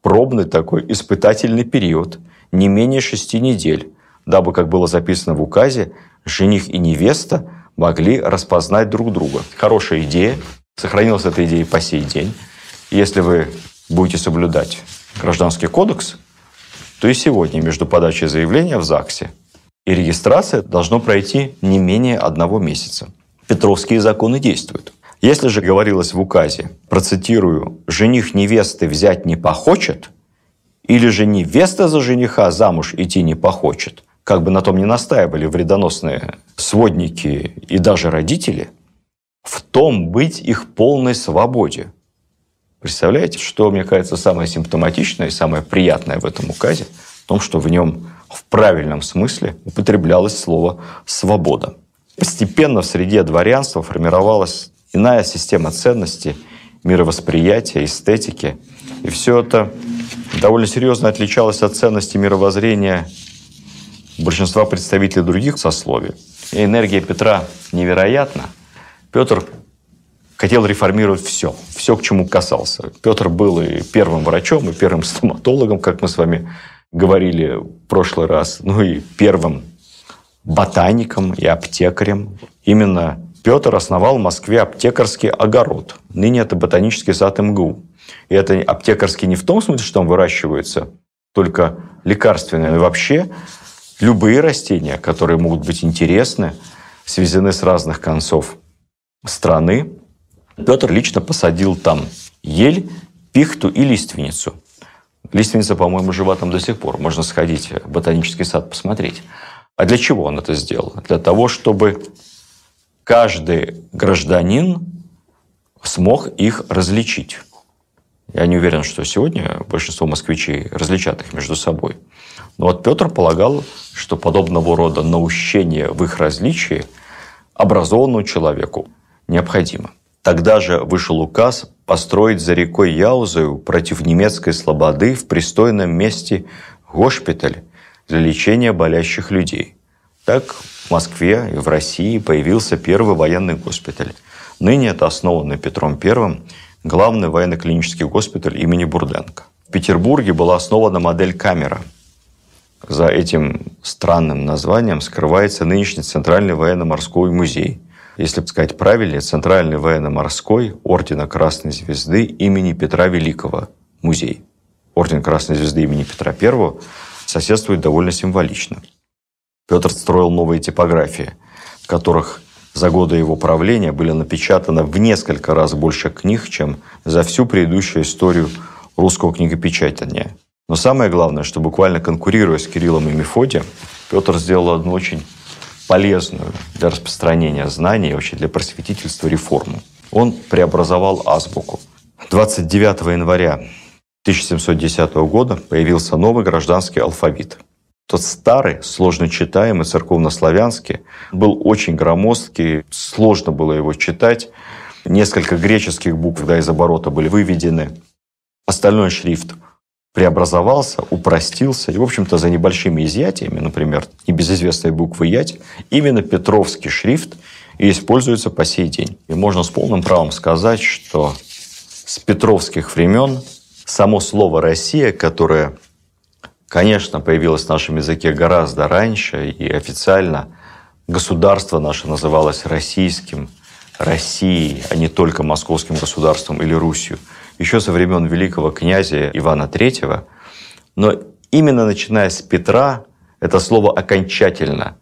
пробный такой испытательный период, не менее шести недель, дабы, как было записано в указе, жених и невеста могли распознать друг друга. Хорошая идея, сохранилась эта идея по сей день. Если вы будете соблюдать гражданский кодекс, то и сегодня между подачей заявления в ЗАГСе и регистрацией должно пройти не менее одного месяца. Петровские законы действуют. Если же говорилось в указе, процитирую, «жених невесты взять не похочет», или же невеста за жениха замуж идти не похочет, как бы на том не настаивали вредоносные сводники и даже родители, в том быть их полной свободе. Представляете, что, мне кажется, самое симптоматичное и самое приятное в этом указе? В том, что в нем в правильном смысле употреблялось слово «свобода». Постепенно в среде дворянства формировалась иная система ценностей, мировосприятия, эстетики. И все это довольно серьезно отличалось от ценностей мировоззрения большинства представителей других сословий. И энергия Петра невероятна. Петр хотел реформировать все, все, к чему касался. Петр был и первым врачом, и первым стоматологом, как мы с вами говорили в прошлый раз, ну и первым ботаником и аптекарем. Именно Петр основал в Москве аптекарский огород. Ныне это ботанический сад МГУ. И это аптекарский не в том смысле, что там выращиваются только лекарственные, но вообще любые растения, которые могут быть интересны, свезены с разных концов страны. Петр лично посадил там ель, пихту и лиственницу. Лиственница, по-моему, жива там до сих пор. Можно сходить в ботанический сад посмотреть. А для чего он это сделал? Для того, чтобы каждый гражданин смог их различить. Я не уверен, что сегодня большинство москвичей различат их между собой. Но вот Петр полагал, что подобного рода наущение в их различии образованному человеку необходимо. Тогда же вышел указ построить за рекой Яузою против немецкой слободы в пристойном месте госпиталь для лечения болящих людей. Так в Москве и в России появился первый военный госпиталь. Ныне это основанный Петром I главный военно-клинический госпиталь имени Бурденко. В Петербурге была основана модель камера. За этим странным названием скрывается нынешний Центральный военно-морской музей. Если сказать правильнее, Центральный военно-морской Ордена Красной Звезды имени Петра Великого музей. Орден Красной Звезды имени Петра I соседствует довольно символично. Петр строил новые типографии, в которых за годы его правления были напечатано в несколько раз больше книг, чем за всю предыдущую историю русского книгопечатания. Но самое главное, что буквально конкурируя с Кириллом и Мефодием, Петр сделал одну очень полезную для распространения знаний, вообще для просветительства реформу. Он преобразовал азбуку. 29 января 1710 года появился новый гражданский алфавит – тот старый, сложно читаемый, церковнославянский, был очень громоздкий, сложно было его читать. Несколько греческих букв да, из оборота были выведены. Остальной шрифт преобразовался, упростился. И, в общем-то, за небольшими изъятиями, например, небезызвестной буквы «ять», именно Петровский шрифт и используется по сей день. И можно с полным правом сказать, что с петровских времен само слово «Россия», которое конечно, появилась в нашем языке гораздо раньше, и официально государство наше называлось российским, Россией, а не только московским государством или Русью, еще со времен великого князя Ивана III. Но именно начиная с Петра это слово окончательно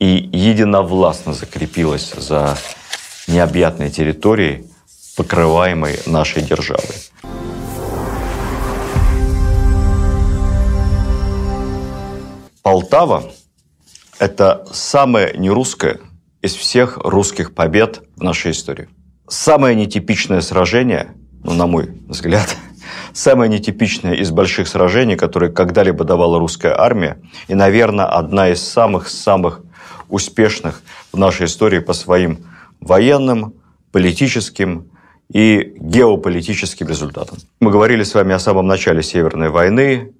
и единовластно закрепилось за необъятной территорией, покрываемой нашей державой. Полтава – это самая нерусская из всех русских побед в нашей истории. Самое нетипичное сражение, ну, на мой взгляд, самое нетипичное из больших сражений, которые когда-либо давала русская армия, и, наверное, одна из самых-самых успешных в нашей истории по своим военным, политическим и геополитическим результатам. Мы говорили с вами о самом начале Северной войны,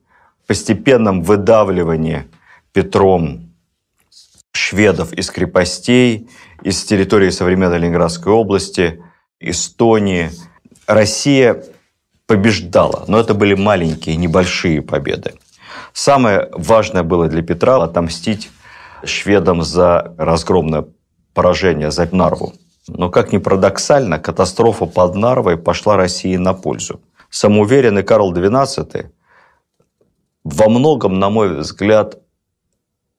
постепенном выдавливании Петром шведов из крепостей, из территории современной Ленинградской области, Эстонии. Россия побеждала, но это были маленькие, небольшие победы. Самое важное было для Петра отомстить шведам за разгромное поражение, за Нарву. Но, как ни парадоксально, катастрофа под Нарвой пошла России на пользу. Самоуверенный Карл XII во многом, на мой взгляд,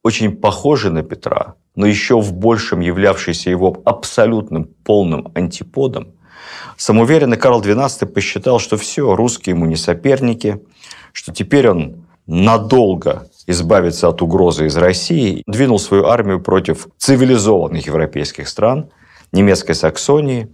очень похожий на Петра, но еще в большем являвшийся его абсолютным полным антиподом, самоуверенный Карл XII посчитал, что все, русские ему не соперники, что теперь он надолго избавится от угрозы из России, двинул свою армию против цивилизованных европейских стран, немецкой Саксонии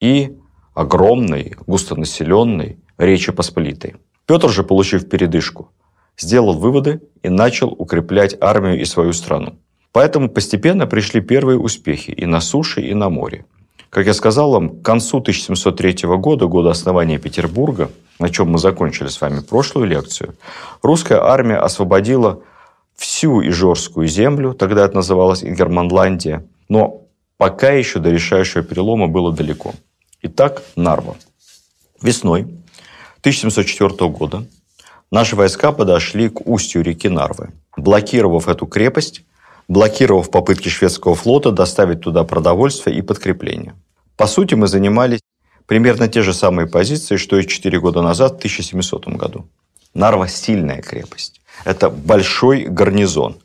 и огромной, густонаселенной Речи Посполитой. Петр же, получив передышку, сделал выводы и начал укреплять армию и свою страну. Поэтому постепенно пришли первые успехи и на суше, и на море. Как я сказал вам, к концу 1703 года, года основания Петербурга, на чем мы закончили с вами прошлую лекцию, русская армия освободила всю Ижорскую землю, тогда это называлось Ингерманландия, но пока еще до решающего перелома было далеко. Итак, Нарва. Весной 1704 года наши войска подошли к устью реки Нарвы. Блокировав эту крепость, блокировав попытки шведского флота доставить туда продовольствие и подкрепление. По сути, мы занимались примерно те же самые позиции, что и 4 года назад, в 1700 году. Нарва – сильная крепость. Это большой гарнизон.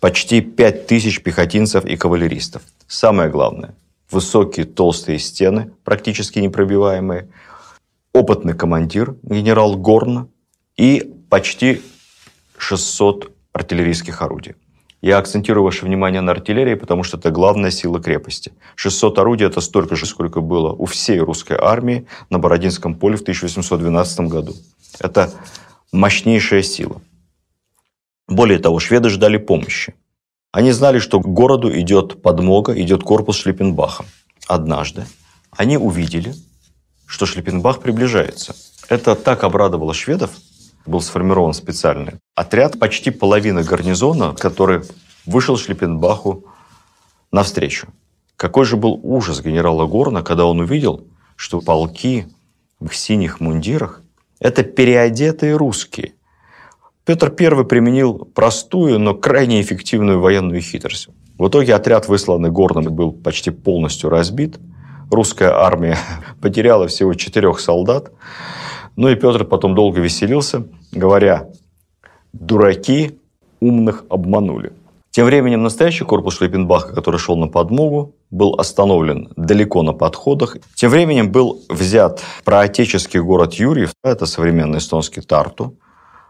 Почти 5000 пехотинцев и кавалеристов. Самое главное – высокие толстые стены, практически непробиваемые, опытный командир, генерал Горн, и почти 600 артиллерийских орудий. Я акцентирую ваше внимание на артиллерии, потому что это главная сила крепости. 600 орудий – это столько же, сколько было у всей русской армии на Бородинском поле в 1812 году. Это мощнейшая сила. Более того, шведы ждали помощи. Они знали, что к городу идет подмога, идет корпус Шлиппенбаха. Однажды они увидели, что Шлиппенбах приближается. Это так обрадовало шведов, был сформирован специальный отряд, почти половина гарнизона, который вышел Шлиппенбаху навстречу. Какой же был ужас генерала Горна, когда он увидел, что полки в синих мундирах – это переодетые русские. Петр I применил простую, но крайне эффективную военную хитрость. В итоге отряд, высланный Горном, был почти полностью разбит. Русская армия потеряла всего четырех солдат. Ну и Петр потом долго веселился, говоря, дураки умных обманули. Тем временем настоящий корпус Шлиппенбаха, который шел на подмогу, был остановлен далеко на подходах. Тем временем был взят проотеческий город Юрьев, это современный эстонский Тарту,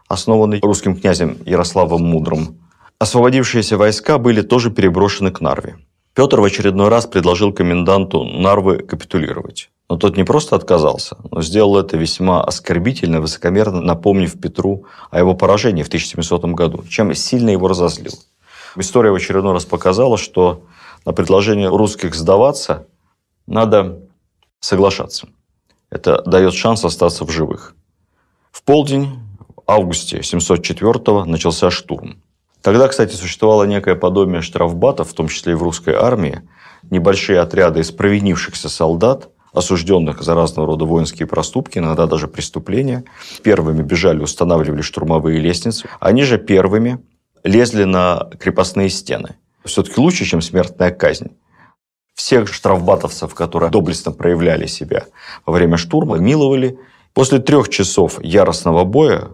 основанный русским князем Ярославом Мудрым. Освободившиеся войска были тоже переброшены к Нарве. Петр в очередной раз предложил коменданту Нарвы капитулировать. Но тот не просто отказался, но сделал это весьма оскорбительно, высокомерно, напомнив Петру о его поражении в 1700 году, чем сильно его разозлил. История в очередной раз показала, что на предложение русских сдаваться надо соглашаться. Это дает шанс остаться в живых. В полдень, в августе 704 начался штурм. Тогда, кстати, существовало некое подобие штрафбатов, в том числе и в русской армии, небольшие отряды из провинившихся солдат – осужденных за разного рода воинские проступки, иногда даже преступления. Первыми бежали, устанавливали штурмовые лестницы. Они же первыми лезли на крепостные стены. Все-таки лучше, чем смертная казнь. Всех штрафбатовцев, которые доблестно проявляли себя во время штурма, миловали. После трех часов яростного боя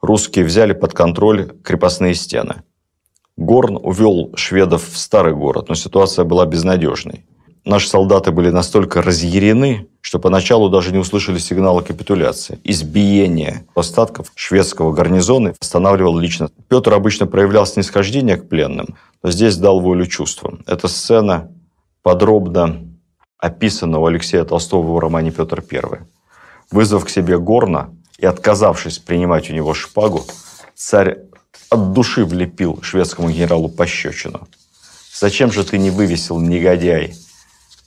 русские взяли под контроль крепостные стены. Горн увел шведов в старый город, но ситуация была безнадежной наши солдаты были настолько разъярены, что поначалу даже не услышали сигнала капитуляции. Избиение остатков шведского гарнизона останавливал лично. Петр обычно проявлял снисхождение к пленным, но здесь дал волю чувствам. Эта сцена подробно описана у Алексея Толстого в романе «Петр I». Вызвав к себе Горна и отказавшись принимать у него шпагу, царь от души влепил шведскому генералу пощечину. «Зачем же ты не вывесил, негодяй,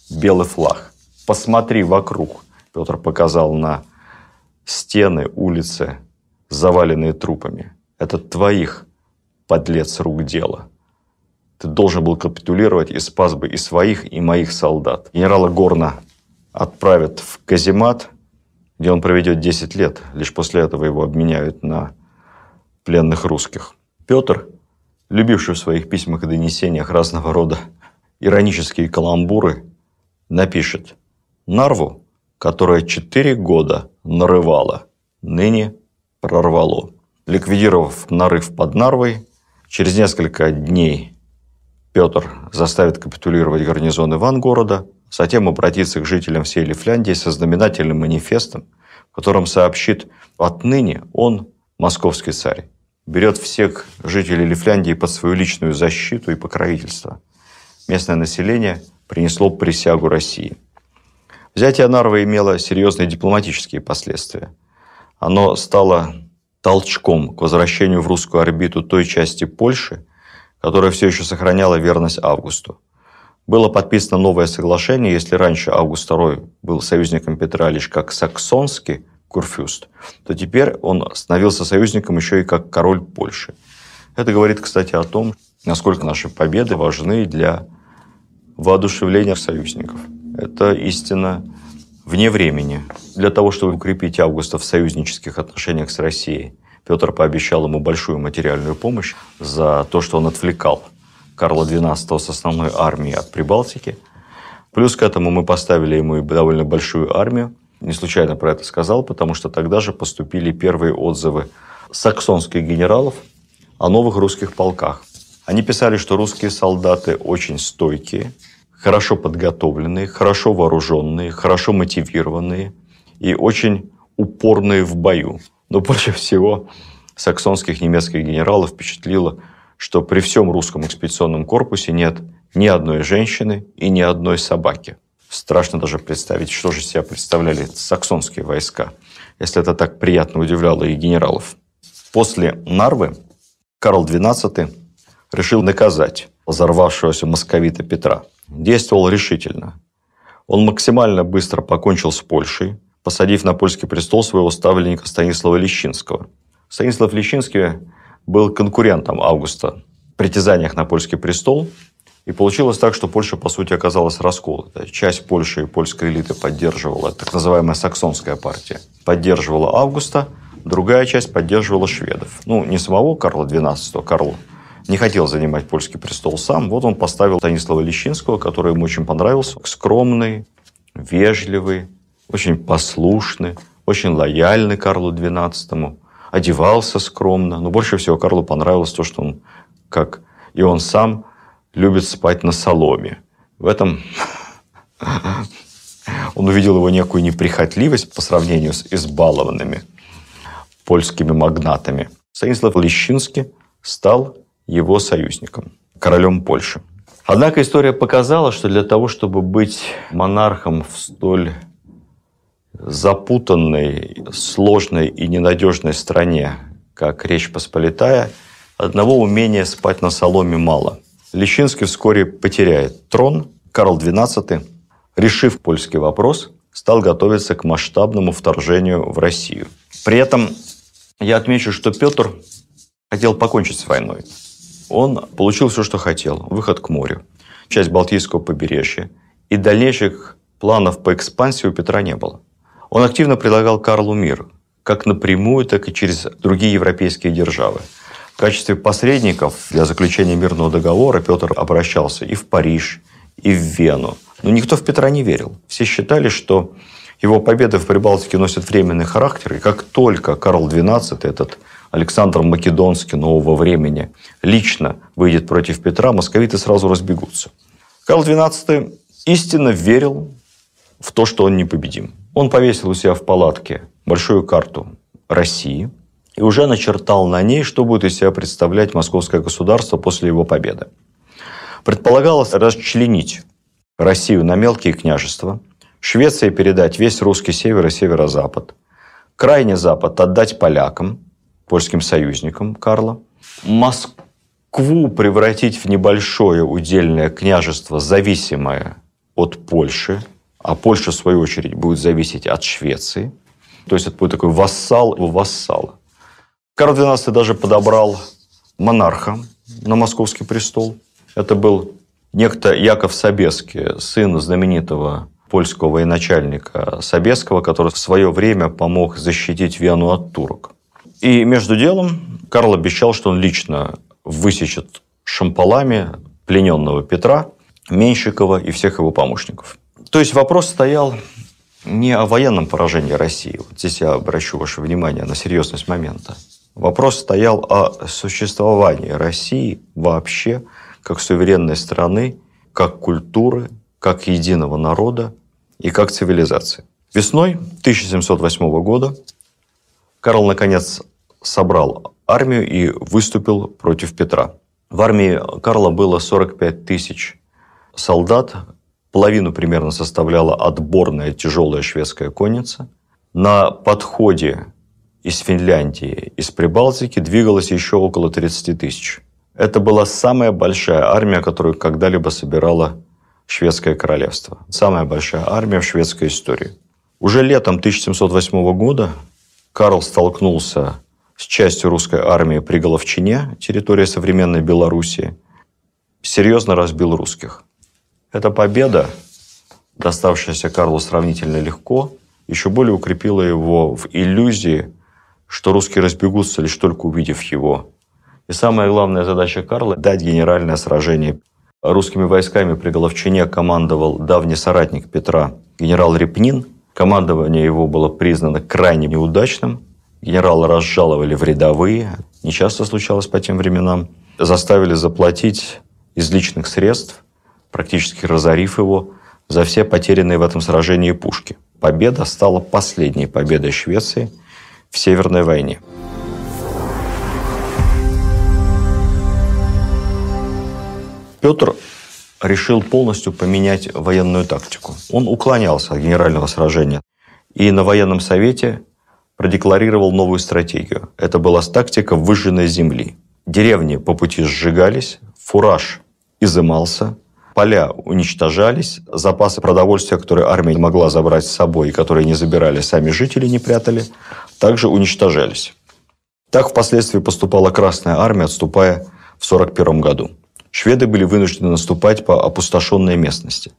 белый флаг. Посмотри вокруг. Петр показал на стены, улицы, заваленные трупами. Это твоих, подлец, рук дело. Ты должен был капитулировать и спас бы и своих, и моих солдат. Генерала Горна отправят в каземат, где он проведет 10 лет. Лишь после этого его обменяют на пленных русских. Петр, любивший в своих письмах и донесениях разного рода иронические каламбуры, напишет «Нарву, которая четыре года нарывала, ныне прорвало». Ликвидировав нарыв под Нарвой, через несколько дней Петр заставит капитулировать гарнизон Ивангорода, затем обратится к жителям всей Лифляндии со знаменательным манифестом, в котором сообщит «Отныне он московский царь» берет всех жителей Лифляндии под свою личную защиту и покровительство. Местное население – принесло присягу России. Взятие Нарвы имело серьезные дипломатические последствия. Оно стало толчком к возвращению в русскую орбиту той части Польши, которая все еще сохраняла верность Августу. Было подписано новое соглашение, если раньше Август II был союзником Петра лишь как саксонский курфюст, то теперь он становился союзником еще и как король Польши. Это говорит, кстати, о том, насколько наши победы важны для воодушевления союзников. Это истина вне времени. Для того, чтобы укрепить Августа в союзнических отношениях с Россией, Петр пообещал ему большую материальную помощь за то, что он отвлекал Карла XII с основной армией от Прибалтики. Плюс к этому мы поставили ему довольно большую армию. Не случайно про это сказал, потому что тогда же поступили первые отзывы саксонских генералов о новых русских полках. Они писали, что русские солдаты очень стойкие, хорошо подготовленные, хорошо вооруженные, хорошо мотивированные и очень упорные в бою. Но больше всего саксонских немецких генералов впечатлило, что при всем русском экспедиционном корпусе нет ни одной женщины и ни одной собаки. Страшно даже представить, что же себя представляли саксонские войска, если это так приятно удивляло и генералов. После Нарвы Карл XII решил наказать взорвавшегося московита Петра. Действовал решительно. Он максимально быстро покончил с Польшей, посадив на польский престол своего ставленника Станислава Лещинского. Станислав Лещинский был конкурентом Августа в притязаниях на польский престол, и получилось так, что Польша, по сути, оказалась расколотой. Часть Польши и польской элиты поддерживала, так называемая саксонская партия, поддерживала Августа, другая часть поддерживала шведов. Ну, не самого Карла XII, Карл не хотел занимать польский престол сам. Вот он поставил Станислава Лещинского, который ему очень понравился. Скромный, вежливый, очень послушный, очень лояльный Карлу XII, одевался скромно. Но больше всего Карлу понравилось то, что он, как и он сам, любит спать на соломе. В этом он увидел его некую неприхотливость по сравнению с избалованными польскими магнатами. Станислав Лещинский стал его союзником, королем Польши. Однако история показала, что для того, чтобы быть монархом в столь запутанной, сложной и ненадежной стране, как Речь Посполитая, одного умения спать на соломе мало. Лещинский вскоре потеряет трон. Карл XII, решив польский вопрос, стал готовиться к масштабному вторжению в Россию. При этом я отмечу, что Петр хотел покончить с войной. Он получил все, что хотел. Выход к морю, часть Балтийского побережья. И дальнейших планов по экспансии у Петра не было. Он активно предлагал Карлу мир, как напрямую, так и через другие европейские державы. В качестве посредников для заключения мирного договора Петр обращался и в Париж, и в Вену. Но никто в Петра не верил. Все считали, что его победы в Прибалтике носят временный характер, и как только Карл XII, этот Александр Македонский нового времени, лично выйдет против Петра, московиты сразу разбегутся. Карл XII истинно верил в то, что он непобедим. Он повесил у себя в палатке большую карту России и уже начертал на ней, что будет из себя представлять московское государство после его победы. Предполагалось расчленить Россию на мелкие княжества, Швеции передать весь русский север и северо-запад, крайний запад отдать полякам, польским союзникам Карла, Москву превратить в небольшое удельное княжество, зависимое от Польши, а Польша, в свою очередь, будет зависеть от Швеции. То есть это будет такой вассал у вассала. Карл XII даже подобрал монарха на московский престол. Это был некто Яков Собеский, сын знаменитого польского военачальника Собеского, который в свое время помог защитить Вену от турок. И между делом Карл обещал, что он лично высечет шампалами плененного Петра, Меньшикова и всех его помощников. То есть вопрос стоял не о военном поражении России. Вот здесь я обращу ваше внимание на серьезность момента. Вопрос стоял о существовании России вообще как суверенной страны, как культуры, как единого народа и как цивилизации. Весной 1708 года Карл, наконец, собрал армию и выступил против Петра. В армии Карла было 45 тысяч солдат, половину примерно составляла отборная тяжелая шведская конница. На подходе из Финляндии, из Прибалтики двигалось еще около 30 тысяч. Это была самая большая армия, которую когда-либо собирало шведское королевство. Самая большая армия в шведской истории. Уже летом 1708 года Карл столкнулся с частью русской армии при Головчине, территории современной Белоруссии, серьезно разбил русских. Эта победа, доставшаяся Карлу сравнительно легко, еще более укрепила его в иллюзии, что русские разбегутся, лишь только увидев его. И самая главная задача Карла – дать генеральное сражение. Русскими войсками при Головчине командовал давний соратник Петра, генерал Репнин. Командование его было признано крайне неудачным. Генерала разжаловали в рядовые. Нечасто случалось по тем временам. Заставили заплатить из личных средств, практически разорив его, за все потерянные в этом сражении пушки. Победа стала последней победой Швеции в Северной войне. Петр решил полностью поменять военную тактику. Он уклонялся от генерального сражения. И на военном совете продекларировал новую стратегию. Это была тактика выжженной земли. Деревни по пути сжигались, фураж изымался, поля уничтожались, запасы продовольствия, которые армия могла забрать с собой и которые не забирали сами жители, не прятали, также уничтожались. Так впоследствии поступала Красная Армия, отступая в 1941 году. Шведы были вынуждены наступать по опустошенной местности.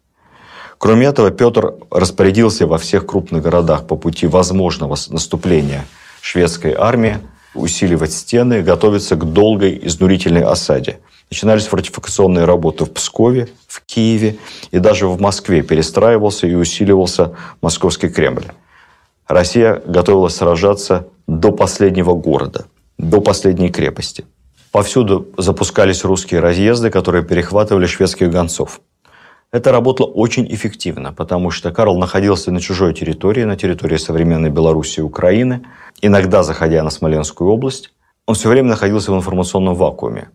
Кроме этого, Петр распорядился во всех крупных городах по пути возможного наступления шведской армии усиливать стены, готовиться к долгой изнурительной осаде. Начинались фортификационные работы в Пскове, в Киеве и даже в Москве перестраивался и усиливался Московский Кремль. Россия готовилась сражаться до последнего города, до последней крепости. Повсюду запускались русские разъезды, которые перехватывали шведских гонцов. Это работало очень эффективно, потому что Карл находился на чужой территории, на территории современной Белоруссии и Украины, иногда заходя на Смоленскую область. Он все время находился в информационном вакууме.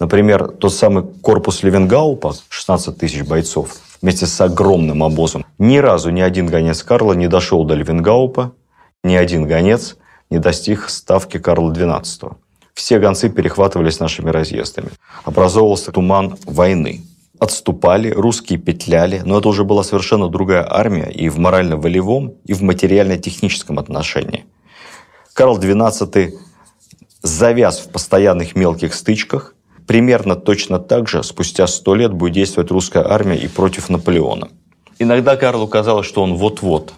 Например, тот самый корпус Левенгаупа, 16 тысяч бойцов, вместе с огромным обозом. Ни разу ни один гонец Карла не дошел до Левенгаупа, ни один гонец не достиг ставки Карла XII. Все гонцы перехватывались нашими разъездами. Образовывался туман войны. Отступали, русские петляли, но это уже была совершенно другая армия и в морально-волевом, и в материально-техническом отношении. Карл XII завяз в постоянных мелких стычках, примерно точно так же спустя сто лет будет действовать русская армия и против Наполеона. Иногда Карлу казалось, что он вот-вот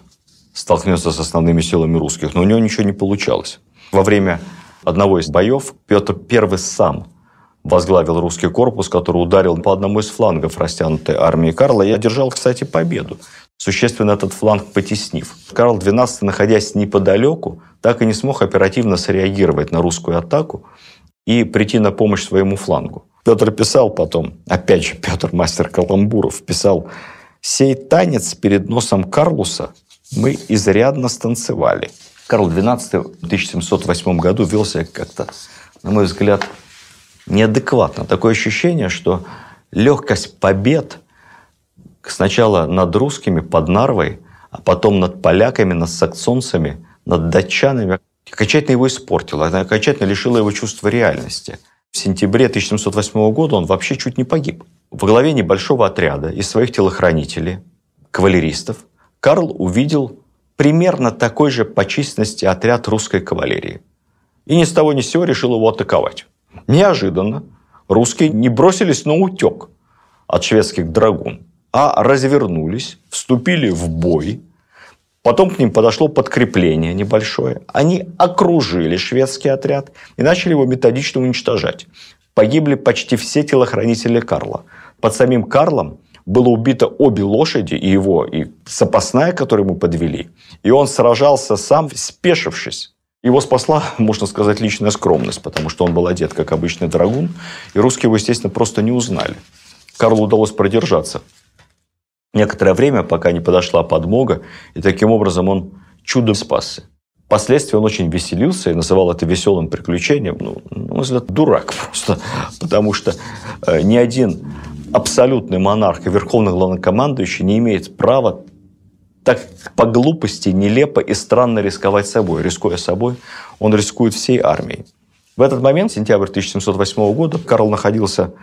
столкнется с основными силами русских, но у него ничего не получалось. Во время одного из боев Петр I сам возглавил русский корпус, который ударил по одному из флангов растянутой армии Карла и одержал, кстати, победу, существенно этот фланг потеснив. Карл XII, находясь неподалеку, так и не смог оперативно среагировать на русскую атаку и прийти на помощь своему флангу. Петр писал потом, опять же, Петр, мастер каламбуров, писал, «Сей танец перед носом Карлуса мы изрядно станцевали». Карл XII в 1708 году вел себя как-то, на мой взгляд, неадекватно. Такое ощущение, что легкость побед сначала над русскими под Нарвой, а потом над поляками, над саксонцами, над датчанами окончательно его испортила, она окончательно лишила его чувства реальности. В сентябре 1708 года он вообще чуть не погиб. В главе небольшого отряда из своих телохранителей, кавалеристов, Карл увидел примерно такой же по численности отряд русской кавалерии. И ни с того ни с сего решил его атаковать. Неожиданно русские не бросились на утек от шведских драгун, а развернулись, вступили в бой. Потом к ним подошло подкрепление небольшое. Они окружили шведский отряд и начали его методично уничтожать. Погибли почти все телохранители Карла. Под самим Карлом было убито обе лошади, и его, и запасная, которую ему подвели. И он сражался сам, спешившись. Его спасла, можно сказать, личная скромность, потому что он был одет как обычный драгун, и русские его, естественно, просто не узнали. Карлу удалось продержаться некоторое время, пока не подошла подмога, и таким образом он чудом спасся. Впоследствии он очень веселился и называл это веселым приключением. Ну, на мой взгляд, дурак просто. Потому что э, ни один абсолютный монарх и верховный главнокомандующий не имеет права так по глупости, нелепо и странно рисковать собой. Рискуя собой, он рискует всей армией. В этот момент, сентябрь 1708 года, Карл находился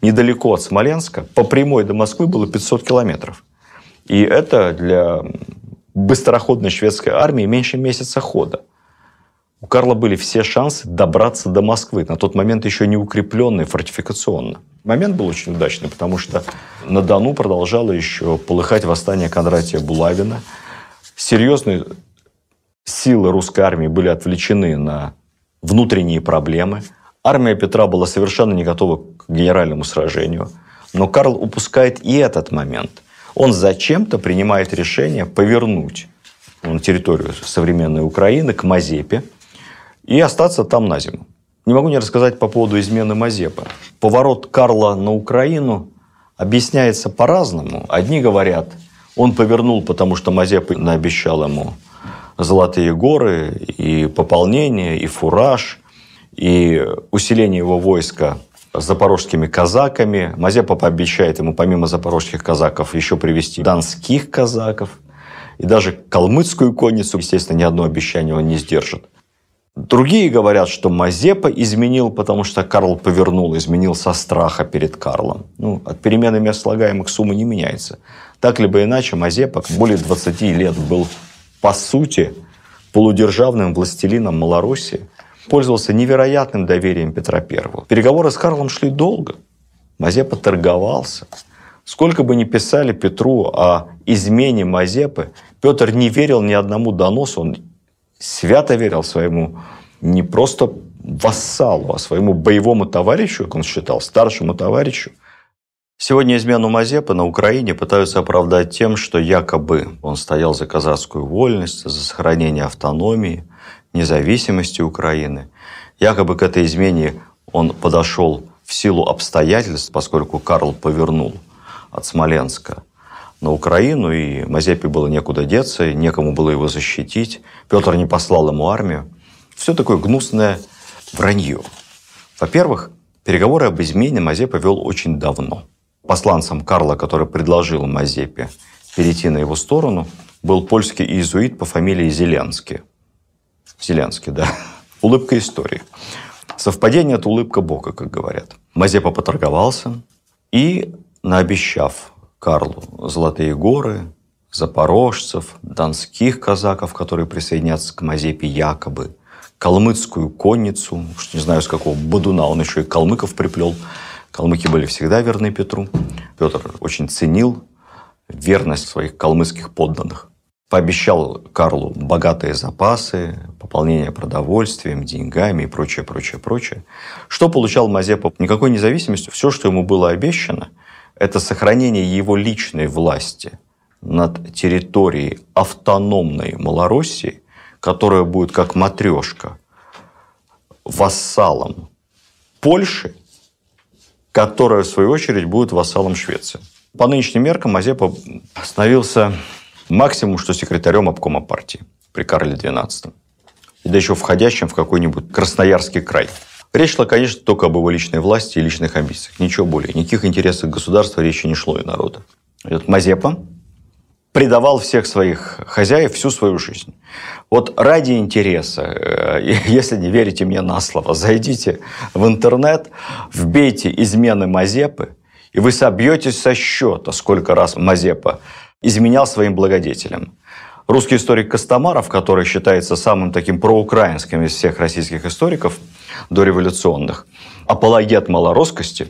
недалеко от Смоленска. По прямой до Москвы было 500 километров. И это для быстроходной шведской армии меньше месяца хода. У Карла были все шансы добраться до Москвы, на тот момент еще не укрепленной фортификационно. Момент был очень удачный, потому что на Дону продолжало еще полыхать восстание Кондратия Булавина. Серьезные силы русской армии были отвлечены на внутренние проблемы. Армия Петра была совершенно не готова к генеральному сражению. Но Карл упускает и этот момент. Он зачем-то принимает решение повернуть на территорию современной Украины к Мазепе – и остаться там на зиму. Не могу не рассказать по поводу измены Мазепы. Поворот Карла на Украину объясняется по-разному. Одни говорят, он повернул, потому что Мазепа наобещал ему золотые горы, и пополнение, и фураж, и усиление его войска запорожскими казаками. Мазепа пообещает ему, помимо запорожских казаков, еще привести донских казаков. И даже калмыцкую конницу, естественно, ни одно обещание он не сдержит. Другие говорят, что Мазепа изменил, потому что Карл повернул, изменил со страха перед Карлом. Ну, от перемены мест слагаемых суммы не меняется. Так либо иначе, Мазепа более 20 лет был, по сути, полудержавным властелином Малороссии, пользовался невероятным доверием Петра I. Переговоры с Карлом шли долго. Мазепа торговался. Сколько бы ни писали Петру о измене Мазепы, Петр не верил ни одному доносу, он свято верил своему не просто вассалу, а своему боевому товарищу, как он считал, старшему товарищу. Сегодня измену Мазепы на Украине пытаются оправдать тем, что якобы он стоял за казацкую вольность, за сохранение автономии, независимости Украины. Якобы к этой измене он подошел в силу обстоятельств, поскольку Карл повернул от Смоленска на Украину, и Мазепе было некуда деться, некому было его защитить. Петр не послал ему армию. Все такое гнусное вранье. Во-первых, переговоры об измене Мазепа вел очень давно. Посланцем Карла, который предложил Мазепе перейти на его сторону, был польский иезуит по фамилии Зеленский. Зеленский, да. Улыбка истории. Совпадение – это улыбка Бога, как говорят. Мазепа поторговался и, наобещав Карлу Золотые горы, запорожцев, донских казаков, которые присоединятся к Мазепе якобы, калмыцкую конницу, уж не знаю, с какого бодуна он еще и калмыков приплел. Калмыки были всегда верны Петру. Петр очень ценил верность своих калмыцких подданных. Пообещал Карлу богатые запасы, пополнение продовольствием, деньгами и прочее, прочее, прочее. Что получал Мазепа? Никакой независимости. Все, что ему было обещано – это сохранение его личной власти над территорией автономной Малороссии, которая будет как матрешка вассалом Польши, которая, в свою очередь, будет вассалом Швеции. По нынешним меркам Мазепа становился максимум, что секретарем обкома партии при Карле XII. И да еще входящим в какой-нибудь Красноярский край. Речь шла, конечно, только об его личной власти и личных амбициях. Ничего более. Никаких интересов государства речи не шло и народа. Этот Мазепа предавал всех своих хозяев всю свою жизнь. Вот ради интереса, э, если не верите мне на слово, зайдите в интернет, вбейте измены Мазепы, и вы собьетесь со счета, сколько раз Мазепа изменял своим благодетелям. Русский историк Костомаров, который считается самым таким проукраинским из всех российских историков – дореволюционных. Апологет малороскости,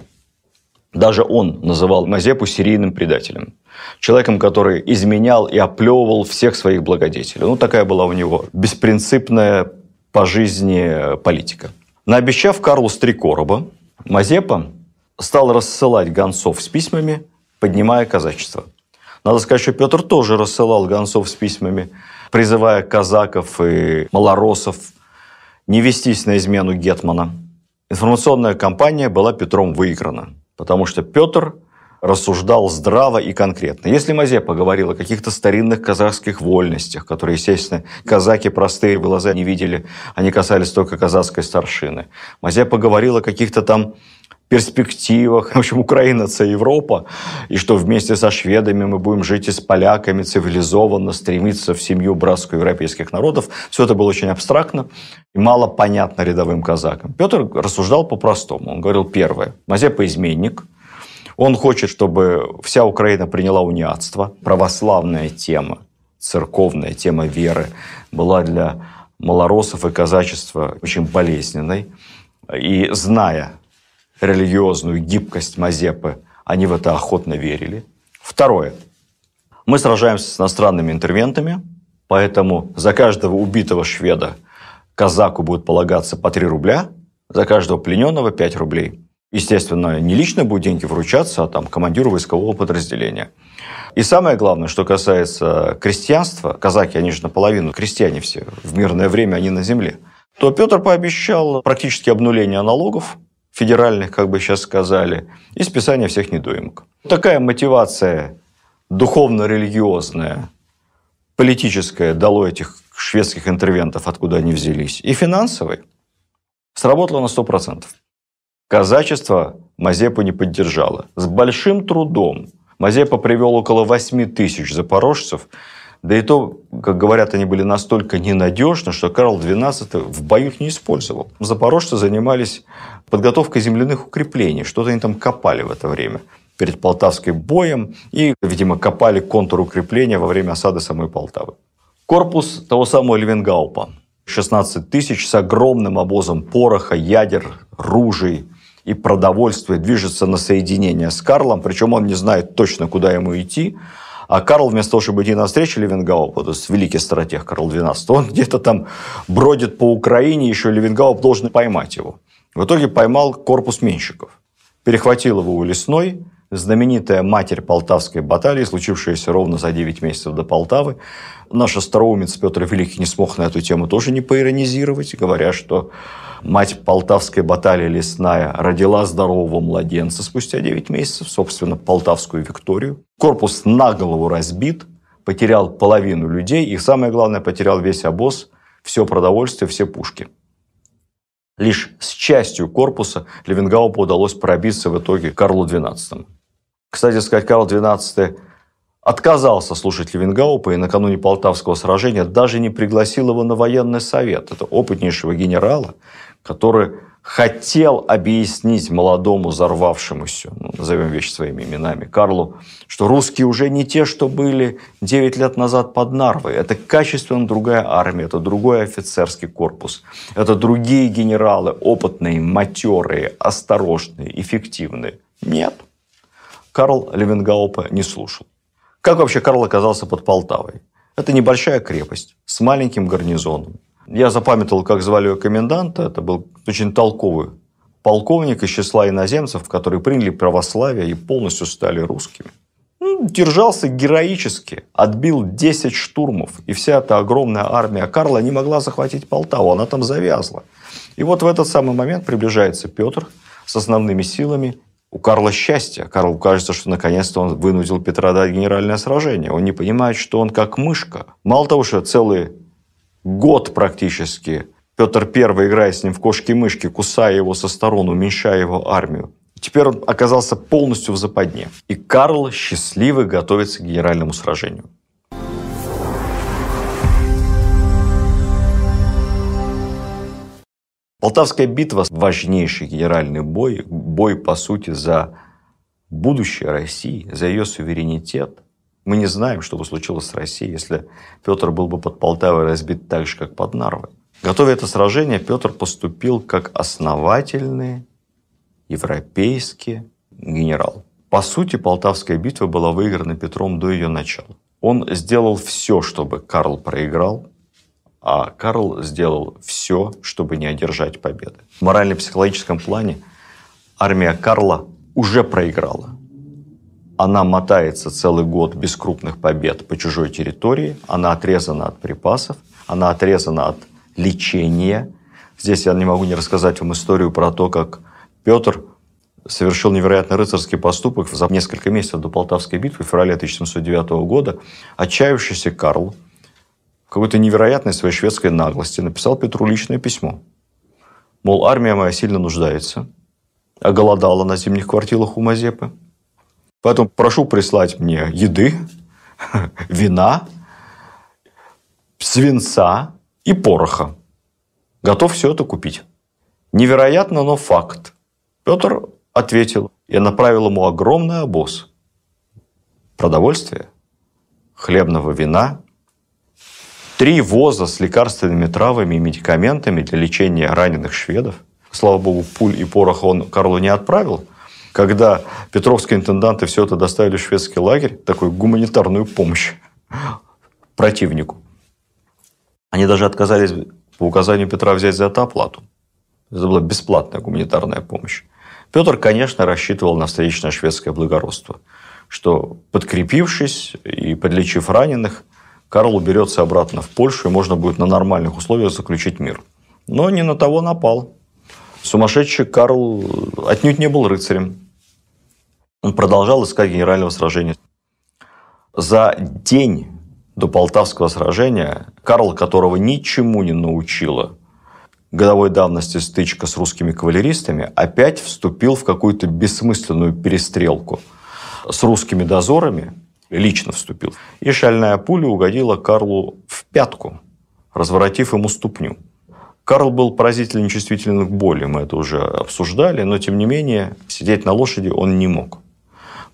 даже он называл Мазепу серийным предателем. Человеком, который изменял и оплевывал всех своих благодетелей. Ну, такая была у него беспринципная по жизни политика. Наобещав Карлу три короба, Мазепа стал рассылать гонцов с письмами, поднимая казачество. Надо сказать, что Петр тоже рассылал гонцов с письмами, призывая казаков и малоросов не вестись на измену Гетмана. Информационная кампания была Петром выиграна, потому что Петр рассуждал здраво и конкретно. Если Мазепа говорил о каких-то старинных казахских вольностях, которые, естественно, казаки простые в глаза не видели, они касались только казахской старшины. Мазепа говорил о каких-то там перспективах. В общем, Украина – это Европа, и что вместе со шведами мы будем жить и с поляками цивилизованно, стремиться в семью братскую европейских народов. Все это было очень абстрактно и мало понятно рядовым казакам. Петр рассуждал по-простому. Он говорил, первое, Мазепа – изменник, он хочет, чтобы вся Украина приняла униатство, православная тема, церковная тема веры была для малоросов и казачества очень болезненной. И зная религиозную гибкость Мазепы, они в это охотно верили. Второе. Мы сражаемся с иностранными интервентами, поэтому за каждого убитого шведа казаку будет полагаться по 3 рубля, за каждого плененного 5 рублей. Естественно, не лично будут деньги вручаться, а там командиру войскового подразделения. И самое главное, что касается крестьянства, казаки, они же наполовину крестьяне все, в мирное время они на земле, то Петр пообещал практически обнуление налогов, федеральных, как бы сейчас сказали, и списание всех недоимок. Такая мотивация духовно-религиозная, политическая дало этих шведских интервентов, откуда они взялись, и финансовой, сработала на 100%. Казачество Мазепу не поддержало. С большим трудом Мазепа привел около 8 тысяч запорожцев, да и то, как говорят, они были настолько ненадежны, что Карл XII в бою их не использовал. Запорожцы занимались подготовкой земляных укреплений, что-то они там копали в это время перед Полтавским боем и, видимо, копали контур укрепления во время осады самой Полтавы. Корпус того самого Левенгаупа. 16 тысяч с огромным обозом пороха, ядер, ружей, и продовольствие движется на соединение с Карлом, причем он не знает точно, куда ему идти, а Карл вместо того, чтобы идти навстречу Левенгауп, то есть великий стратег Карл XII, он где-то там бродит по Украине, еще Левенгауп должен поймать его. В итоге поймал корпус менщиков, перехватил его у лесной, знаменитая матерь Полтавской баталии, случившаяся ровно за 9 месяцев до Полтавы. Наш остроумец Петр Великий не смог на эту тему тоже не поиронизировать, говоря, что мать Полтавской баталии лесная родила здорового младенца спустя 9 месяцев, собственно, Полтавскую Викторию. Корпус на голову разбит, потерял половину людей и, самое главное, потерял весь обоз, все продовольствие, все пушки. Лишь с частью корпуса Левенгаупу удалось пробиться в итоге Карлу XII. Кстати сказать, Карл XII отказался слушать Левенгаупа и накануне Полтавского сражения даже не пригласил его на военный совет. Это опытнейшего генерала, который хотел объяснить молодому взорвавшемуся, ну, назовем вещи своими именами, Карлу, что русские уже не те, что были 9 лет назад под Нарвой. Это качественно другая армия, это другой офицерский корпус. Это другие генералы, опытные, матерые, осторожные, эффективные. Нет. Карл Левенгаупа не слушал. Как вообще Карл оказался под Полтавой? Это небольшая крепость с маленьким гарнизоном. Я запамятовал, как звали ее коменданта. Это был очень толковый полковник из числа иноземцев, которые приняли православие и полностью стали русскими. Ну, держался героически, отбил 10 штурмов, и вся эта огромная армия Карла не могла захватить Полтаву, она там завязла. И вот в этот самый момент приближается Петр с основными силами у Карла счастье. Карлу кажется, что наконец-то он вынудил Петра дать генеральное сражение. Он не понимает, что он как мышка. Мало того, что целый год практически Петр I, играя с ним в кошки-мышки, кусая его со сторон, уменьшая его армию. Теперь он оказался полностью в западне. И Карл счастливый готовится к генеральному сражению. Полтавская битва – важнейший генеральный бой, бой, по сути, за будущее России, за ее суверенитет. Мы не знаем, что бы случилось с Россией, если Петр был бы под Полтавой разбит так же, как под Нарвой. Готовя это сражение, Петр поступил как основательный европейский генерал. По сути, Полтавская битва была выиграна Петром до ее начала. Он сделал все, чтобы Карл проиграл, а Карл сделал все, чтобы не одержать победы. В морально-психологическом плане армия Карла уже проиграла. Она мотается целый год без крупных побед по чужой территории, она отрезана от припасов, она отрезана от лечения. Здесь я не могу не рассказать вам историю про то, как Петр совершил невероятно рыцарский поступок за несколько месяцев до Полтавской битвы в феврале 1709 года. Отчаявшийся Карл – какой-то невероятной своей шведской наглости написал Петру личное письмо. Мол, армия моя сильно нуждается. оголодала на зимних квартирах у Мазепы. Поэтому прошу прислать мне еды, вина, свинца и пороха. Готов все это купить. Невероятно, но факт. Петр ответил и направил ему огромный обоз продовольствия, хлебного вина, три воза с лекарственными травами и медикаментами для лечения раненых шведов. Слава богу, пуль и порох он Карлу не отправил. Когда петровские интенданты все это доставили в шведский лагерь, такую гуманитарную помощь противнику, они даже отказались по указанию Петра взять за это оплату. Это была бесплатная гуманитарная помощь. Петр, конечно, рассчитывал на встречное шведское благородство, что, подкрепившись и подлечив раненых, Карл уберется обратно в Польшу, и можно будет на нормальных условиях заключить мир. Но не на того напал. Сумасшедший Карл отнюдь не был рыцарем. Он продолжал искать генерального сражения. За день до Полтавского сражения Карл, которого ничему не научила годовой давности стычка с русскими кавалеристами, опять вступил в какую-то бессмысленную перестрелку с русскими дозорами, лично вступил. И шальная пуля угодила Карлу в пятку, разворотив ему ступню. Карл был поразительно чувствителен к боли, мы это уже обсуждали, но тем не менее сидеть на лошади он не мог.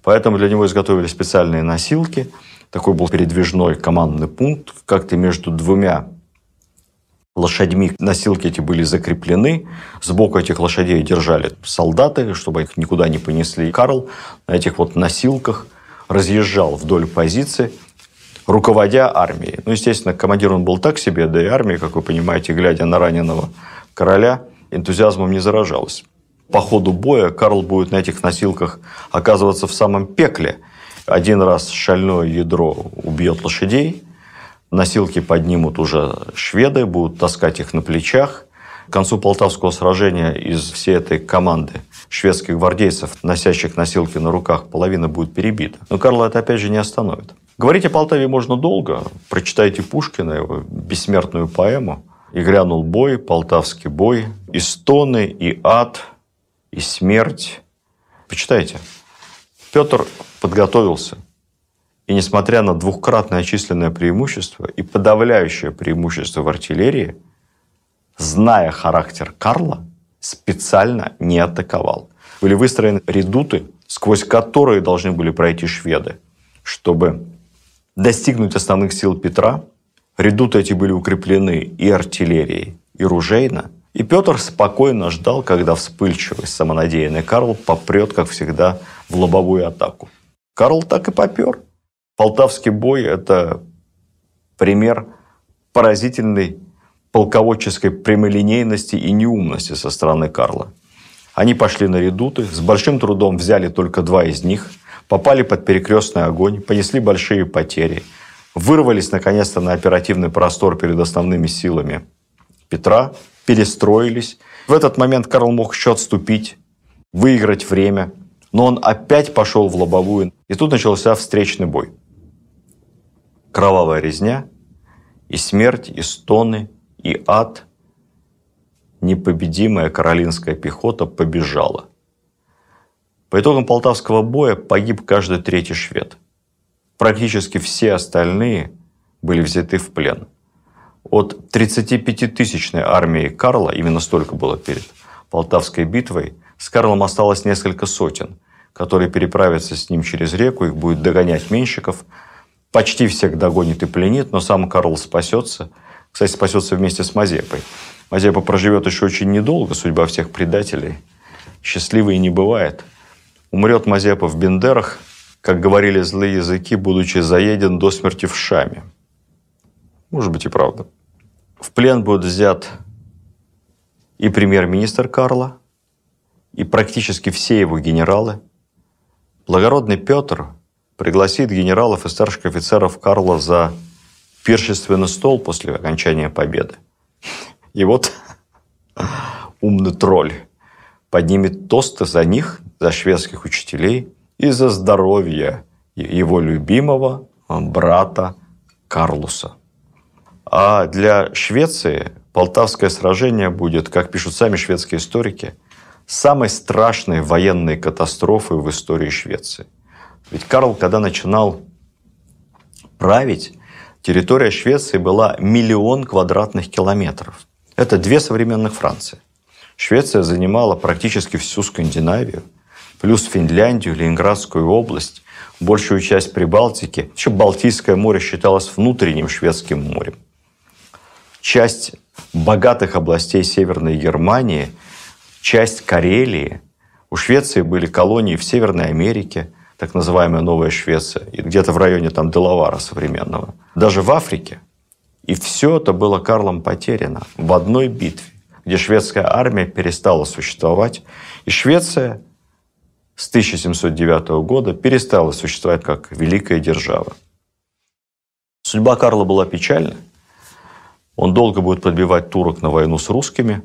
Поэтому для него изготовили специальные носилки. Такой был передвижной командный пункт, как-то между двумя лошадьми носилки эти были закреплены. Сбоку этих лошадей держали солдаты, чтобы их никуда не понесли. Карл на этих вот носилках разъезжал вдоль позиции, руководя армией. Ну, естественно, командир он был так себе, да и армия, как вы понимаете, глядя на раненого короля, энтузиазмом не заражалась. По ходу боя Карл будет на этих носилках оказываться в самом пекле. Один раз шальное ядро убьет лошадей, Носилки поднимут уже шведы, будут таскать их на плечах. К концу Полтавского сражения из всей этой команды шведских гвардейцев, носящих носилки на руках, половина будет перебита. Но Карла это опять же не остановит. Говорить о Полтаве можно долго. Прочитайте Пушкина, его бессмертную поэму. «И грянул бой, полтавский бой, и стоны, и ад, и смерть». Почитайте. Петр подготовился и несмотря на двухкратное численное преимущество и подавляющее преимущество в артиллерии, зная характер Карла, специально не атаковал. Были выстроены редуты, сквозь которые должны были пройти шведы, чтобы достигнуть основных сил Петра. Редуты эти были укреплены и артиллерией, и ружейно. И Петр спокойно ждал, когда вспыльчивый, самонадеянный Карл попрет, как всегда, в лобовую атаку. Карл так и попер. Полтавский бой – это пример поразительной полководческой прямолинейности и неумности со стороны Карла. Они пошли на редуты, с большим трудом взяли только два из них, попали под перекрестный огонь, понесли большие потери, вырвались наконец-то на оперативный простор перед основными силами Петра, перестроились. В этот момент Карл мог еще отступить, выиграть время, но он опять пошел в лобовую, и тут начался встречный бой кровавая резня, и смерть, и стоны, и ад. Непобедимая каролинская пехота побежала. По итогам Полтавского боя погиб каждый третий швед. Практически все остальные были взяты в плен. От 35-тысячной армии Карла, именно столько было перед Полтавской битвой, с Карлом осталось несколько сотен, которые переправятся с ним через реку, их будет догонять Менщиков – почти всех догонит и пленит, но сам Карл спасется. Кстати, спасется вместе с Мазепой. Мазепа проживет еще очень недолго, судьба всех предателей. Счастливой не бывает. Умрет Мазепа в Бендерах, как говорили злые языки, будучи заеден до смерти в Шаме. Может быть и правда. В плен будет взят и премьер-министр Карла, и практически все его генералы. Благородный Петр – пригласит генералов и старших офицеров Карла за пиршественный стол после окончания победы. И вот умный тролль поднимет тосты за них, за шведских учителей и за здоровье его любимого брата Карлуса. А для Швеции Полтавское сражение будет, как пишут сами шведские историки, самой страшной военной катастрофой в истории Швеции. Ведь Карл, когда начинал править, территория Швеции была миллион квадратных километров. Это две современных Франции. Швеция занимала практически всю Скандинавию, плюс Финляндию, Ленинградскую область, большую часть Прибалтики. Еще Балтийское море считалось внутренним шведским морем. Часть богатых областей Северной Германии, часть Карелии. У Швеции были колонии в Северной Америке, так называемая Новая Швеция, и где-то в районе там Делавара современного. Даже в Африке. И все это было Карлом потеряно в одной битве, где шведская армия перестала существовать, и Швеция с 1709 года перестала существовать как великая держава. Судьба Карла была печальна. Он долго будет подбивать турок на войну с русскими,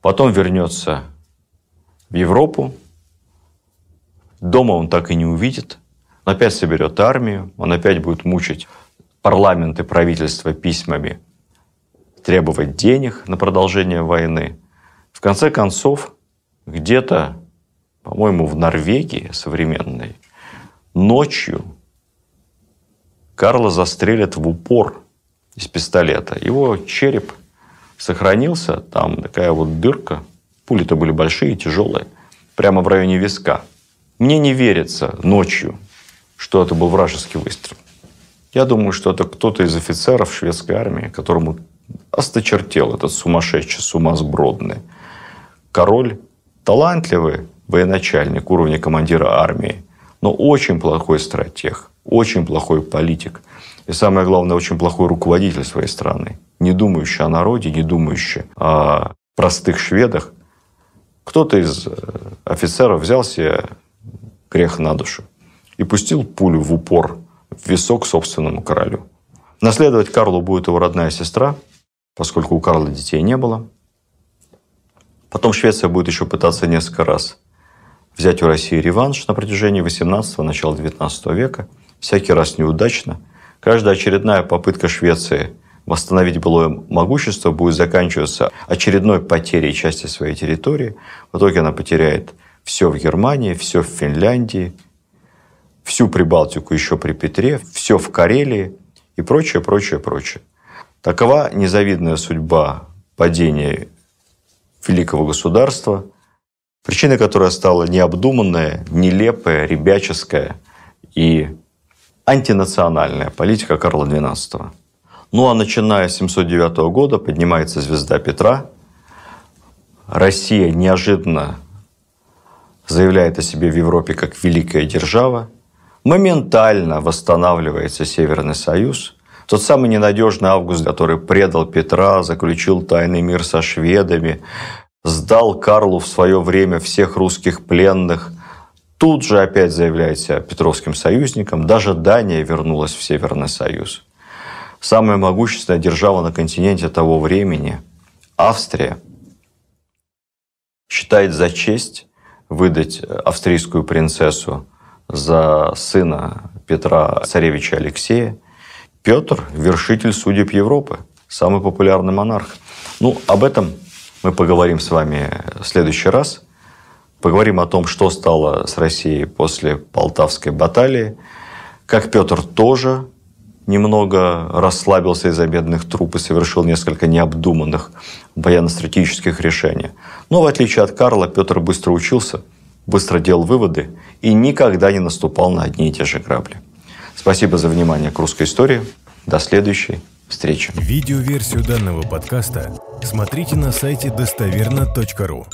потом вернется в Европу. Дома он так и не увидит. Он опять соберет армию, он опять будет мучить парламент и правительство письмами, требовать денег на продолжение войны. В конце концов, где-то по-моему, в Норвегии современной, ночью Карла застрелят в упор из пистолета. Его череп сохранился, там такая вот дырка, пули-то были большие, тяжелые, прямо в районе виска. Мне не верится ночью, что это был вражеский выстрел. Я думаю, что это кто-то из офицеров шведской армии, которому осточертел этот сумасшедший, сумасбродный. Король талантливый, военачальник уровня командира армии, но очень плохой стратег, очень плохой политик. И самое главное, очень плохой руководитель своей страны. Не думающий о народе, не думающий о простых шведах. Кто-то из э, офицеров взял себе грех на душу и пустил пулю в упор в висок собственному королю. Наследовать Карлу будет его родная сестра, поскольку у Карла детей не было. Потом Швеция будет еще пытаться несколько раз взять у России реванш на протяжении 18-го, начала 19 века. Всякий раз неудачно. Каждая очередная попытка Швеции восстановить былое могущество будет заканчиваться очередной потерей части своей территории. В итоге она потеряет все в Германии, все в Финляндии, всю Прибалтику еще при Петре, все в Карелии и прочее, прочее, прочее. Такова незавидная судьба падения великого государства – Причиной которой стала необдуманная, нелепая, ребяческая и антинациональная политика Карла XII. Ну а начиная с 709 года поднимается звезда Петра. Россия неожиданно заявляет о себе в Европе как великая держава. Моментально восстанавливается Северный Союз. Тот самый ненадежный Август, который предал Петра, заключил тайный мир со шведами, сдал Карлу в свое время всех русских пленных, тут же опять заявляет себя Петровским союзником. Даже Дания вернулась в Северный Союз. Самая могущественная держава на континенте того времени, Австрия, считает за честь выдать австрийскую принцессу за сына Петра Царевича Алексея. Петр – вершитель судеб Европы, самый популярный монарх. Ну, об этом мы поговорим с вами в следующий раз. Поговорим о том, что стало с Россией после Полтавской баталии, как Петр тоже немного расслабился из-за бедных труп и совершил несколько необдуманных военно-стратегических решений. Но в отличие от Карла, Петр быстро учился, быстро делал выводы и никогда не наступал на одни и те же грабли. Спасибо за внимание к русской истории. До следующей встречи. Видеоверсию данного подкаста смотрите на сайте достоверно.ру.